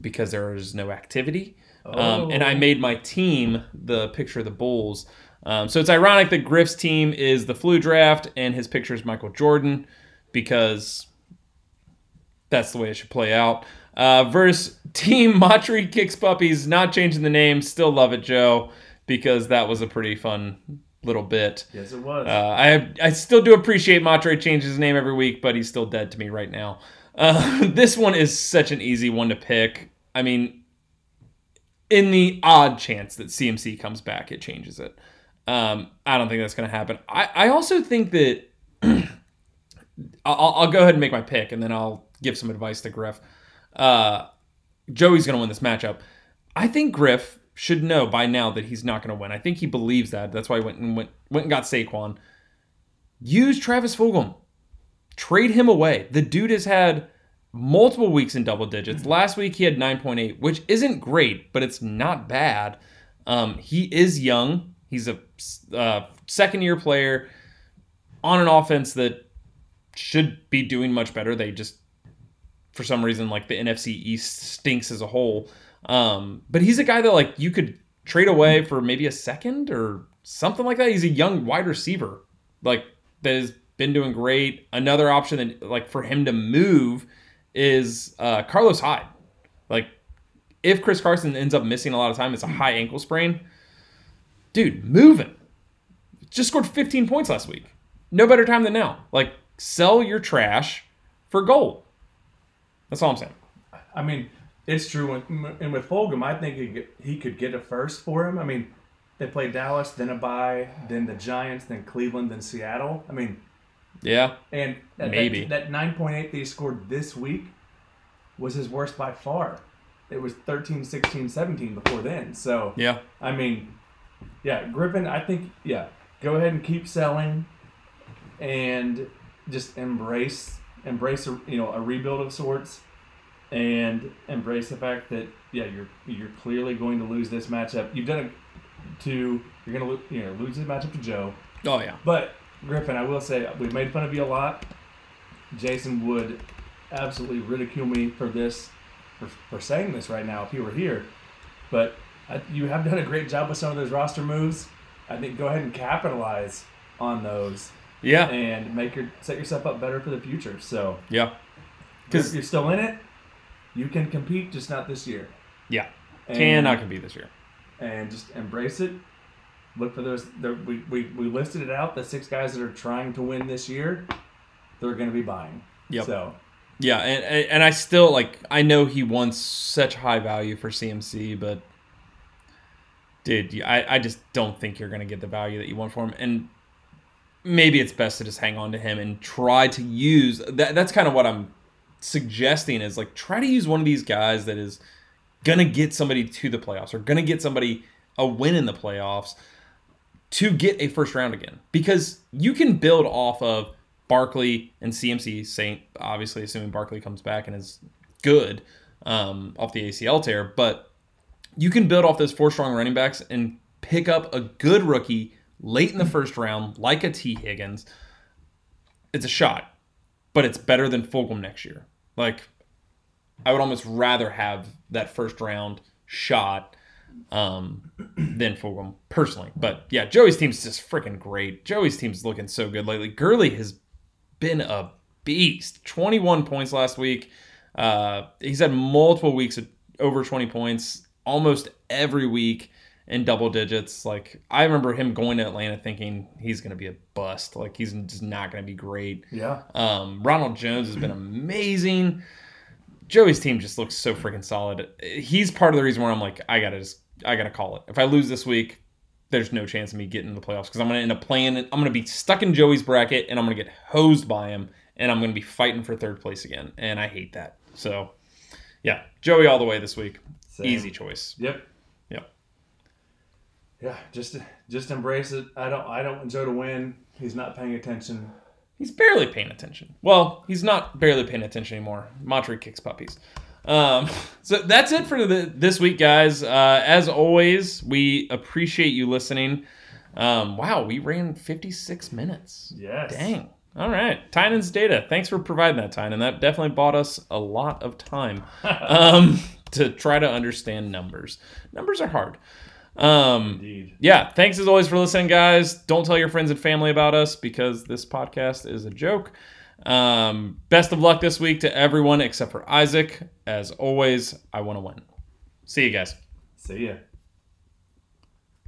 [SPEAKER 2] because there is no activity. Um, and I
[SPEAKER 1] Oh.
[SPEAKER 2] made my team the picture of the Bulls. Um, so it's ironic that Griff's team is the flu draft and his picture is Michael Jordan because that's the way it should play out. Uh, versus Team Matri Kicks Puppies, not changing the name. Still love it, Joe, because that was a pretty fun little bit.
[SPEAKER 1] Yes, it was.
[SPEAKER 2] Uh, I I still do appreciate Matre changes his name every week, but he's still dead to me right now. Uh, this one is such an easy one to pick. I mean, in the odd chance that CMC comes back, it changes it. Um, I don't think that's going to happen. I, I also think that I'll, I'll go ahead and make my pick, and then I'll give some advice to Griff. Uh, Joey's going to win this matchup. I think Griff should know by now that he's not going to win. I think he believes that. That's why he went and went, went and got Saquon. Use Travis Fulgham. Trade him away. The dude has had multiple weeks in double digits. Last week he had 9.8, which isn't great, but it's not bad. Um, he is young. He's a uh, second year player on an offense that should be doing much better. They just, for some reason, like the NFC East stinks as a whole. Um, but he's a guy that like you could trade away for maybe a second or something like that. He's a young wide receiver, like that has been doing great. Another option that like for him to move is uh, Carlos Hyde. Like if Chris Carson ends up missing a lot of time, it's a high ankle sprain. Dude, him. Just scored 15 points last week. No better time than now. Like sell your trash for gold. That's all I'm saying.
[SPEAKER 1] I mean, it's true. And, with Fulgham, I think he could, he could get a first for him. I mean, they played Dallas, then a bye, then the Giants, then Cleveland, then Seattle. I mean,
[SPEAKER 2] Yeah.
[SPEAKER 1] and that,
[SPEAKER 2] Maybe.
[SPEAKER 1] that, that 9.8 that he scored this week was his worst by far. It was 13, 16, 17 before then. So,
[SPEAKER 2] Yeah.
[SPEAKER 1] I mean, yeah, Griffin, I think, yeah, go ahead and keep selling and just embrace embrace a, you know a rebuild of sorts and embrace the fact that yeah you're you're clearly going to lose this matchup you've done it to you're going to lo- you know lose this matchup to Joe
[SPEAKER 2] Oh yeah.
[SPEAKER 1] but Griffin I will say we've made fun of you a lot Jason would absolutely ridicule me for this for, for saying this right now if he were here but I, you have done a great job with some of those roster moves I think go ahead and capitalize on those
[SPEAKER 2] Yeah.
[SPEAKER 1] and make your set yourself up better for the future. So
[SPEAKER 2] Yeah.
[SPEAKER 1] because
[SPEAKER 2] 'Cause-
[SPEAKER 1] you're still in it, you can compete, just not this year.
[SPEAKER 2] Yeah.
[SPEAKER 1] And,
[SPEAKER 2] Cannot compete this year.
[SPEAKER 1] and just embrace it. Look for those. The, we, we we listed it out. The six guys that are trying to win this year, they're going to be buying.
[SPEAKER 2] Yep.
[SPEAKER 1] So
[SPEAKER 2] Yeah, and and I still like I know he wants such high value for CMC, but dude, I, I just don't think you're gonna get the value that you want for him. And maybe it's best to just hang on to him and try to use that that's kind of what I'm suggesting is like try to use one of these guys that is gonna get somebody to the playoffs or gonna get somebody a win in the playoffs to get a first round again. Because you can build off of Barkley and CMC Saint, obviously assuming Barkley comes back and is good um, off the ACL tear, but you can build off those four strong running backs and pick up a good rookie late in the first round, like a T. Higgins. It's a shot, but it's better than Fulgham next year. Like, I would almost rather have that first round shot um, than Fulgham personally. But yeah, Joey's team's just freaking great. Joey's team's looking so good lately. Gurley has been a beast. 21 points last week. Uh, he's had multiple weeks of over 20 points almost every week in double digits. Like I remember him going to Atlanta thinking he's going to be a bust. Like he's just not going to be great.
[SPEAKER 1] Yeah.
[SPEAKER 2] Um, Ronald Jones has been amazing. Joey's team just looks so freaking solid. He's part of the reason why I'm like, I gotta just, I gotta call it. If I lose this week, there's no chance of me getting in the playoffs because I'm gonna end up playing. I'm gonna be stuck in Joey's bracket and I'm gonna get hosed by him and I'm gonna be fighting for third place again. And I hate that. So, yeah, Joey all the way this week.
[SPEAKER 1] Same.
[SPEAKER 2] Easy choice.
[SPEAKER 1] Yep.
[SPEAKER 2] Yep.
[SPEAKER 1] Yeah. Just just embrace it. I don't I don't want Joe to win. He's not paying attention.
[SPEAKER 2] He's barely paying attention. Well, he's not barely paying attention anymore. Montre kicks puppies. Um, so that's it for the, this week, guys. Uh, as always, we appreciate you listening. Um, wow, we ran 56 minutes.
[SPEAKER 1] Yes.
[SPEAKER 2] Dang. All right. Tynan's data. Thanks for providing that, Tynan. That definitely bought us a lot of time um, to try to understand numbers. Numbers are hard. Um,
[SPEAKER 1] Indeed.
[SPEAKER 2] yeah, thanks as always for listening, guys. Don't tell your friends and family about us because this podcast is a joke. Um, best of luck this week to everyone except for Isaac. As always, I want to win. See you guys.
[SPEAKER 1] See ya.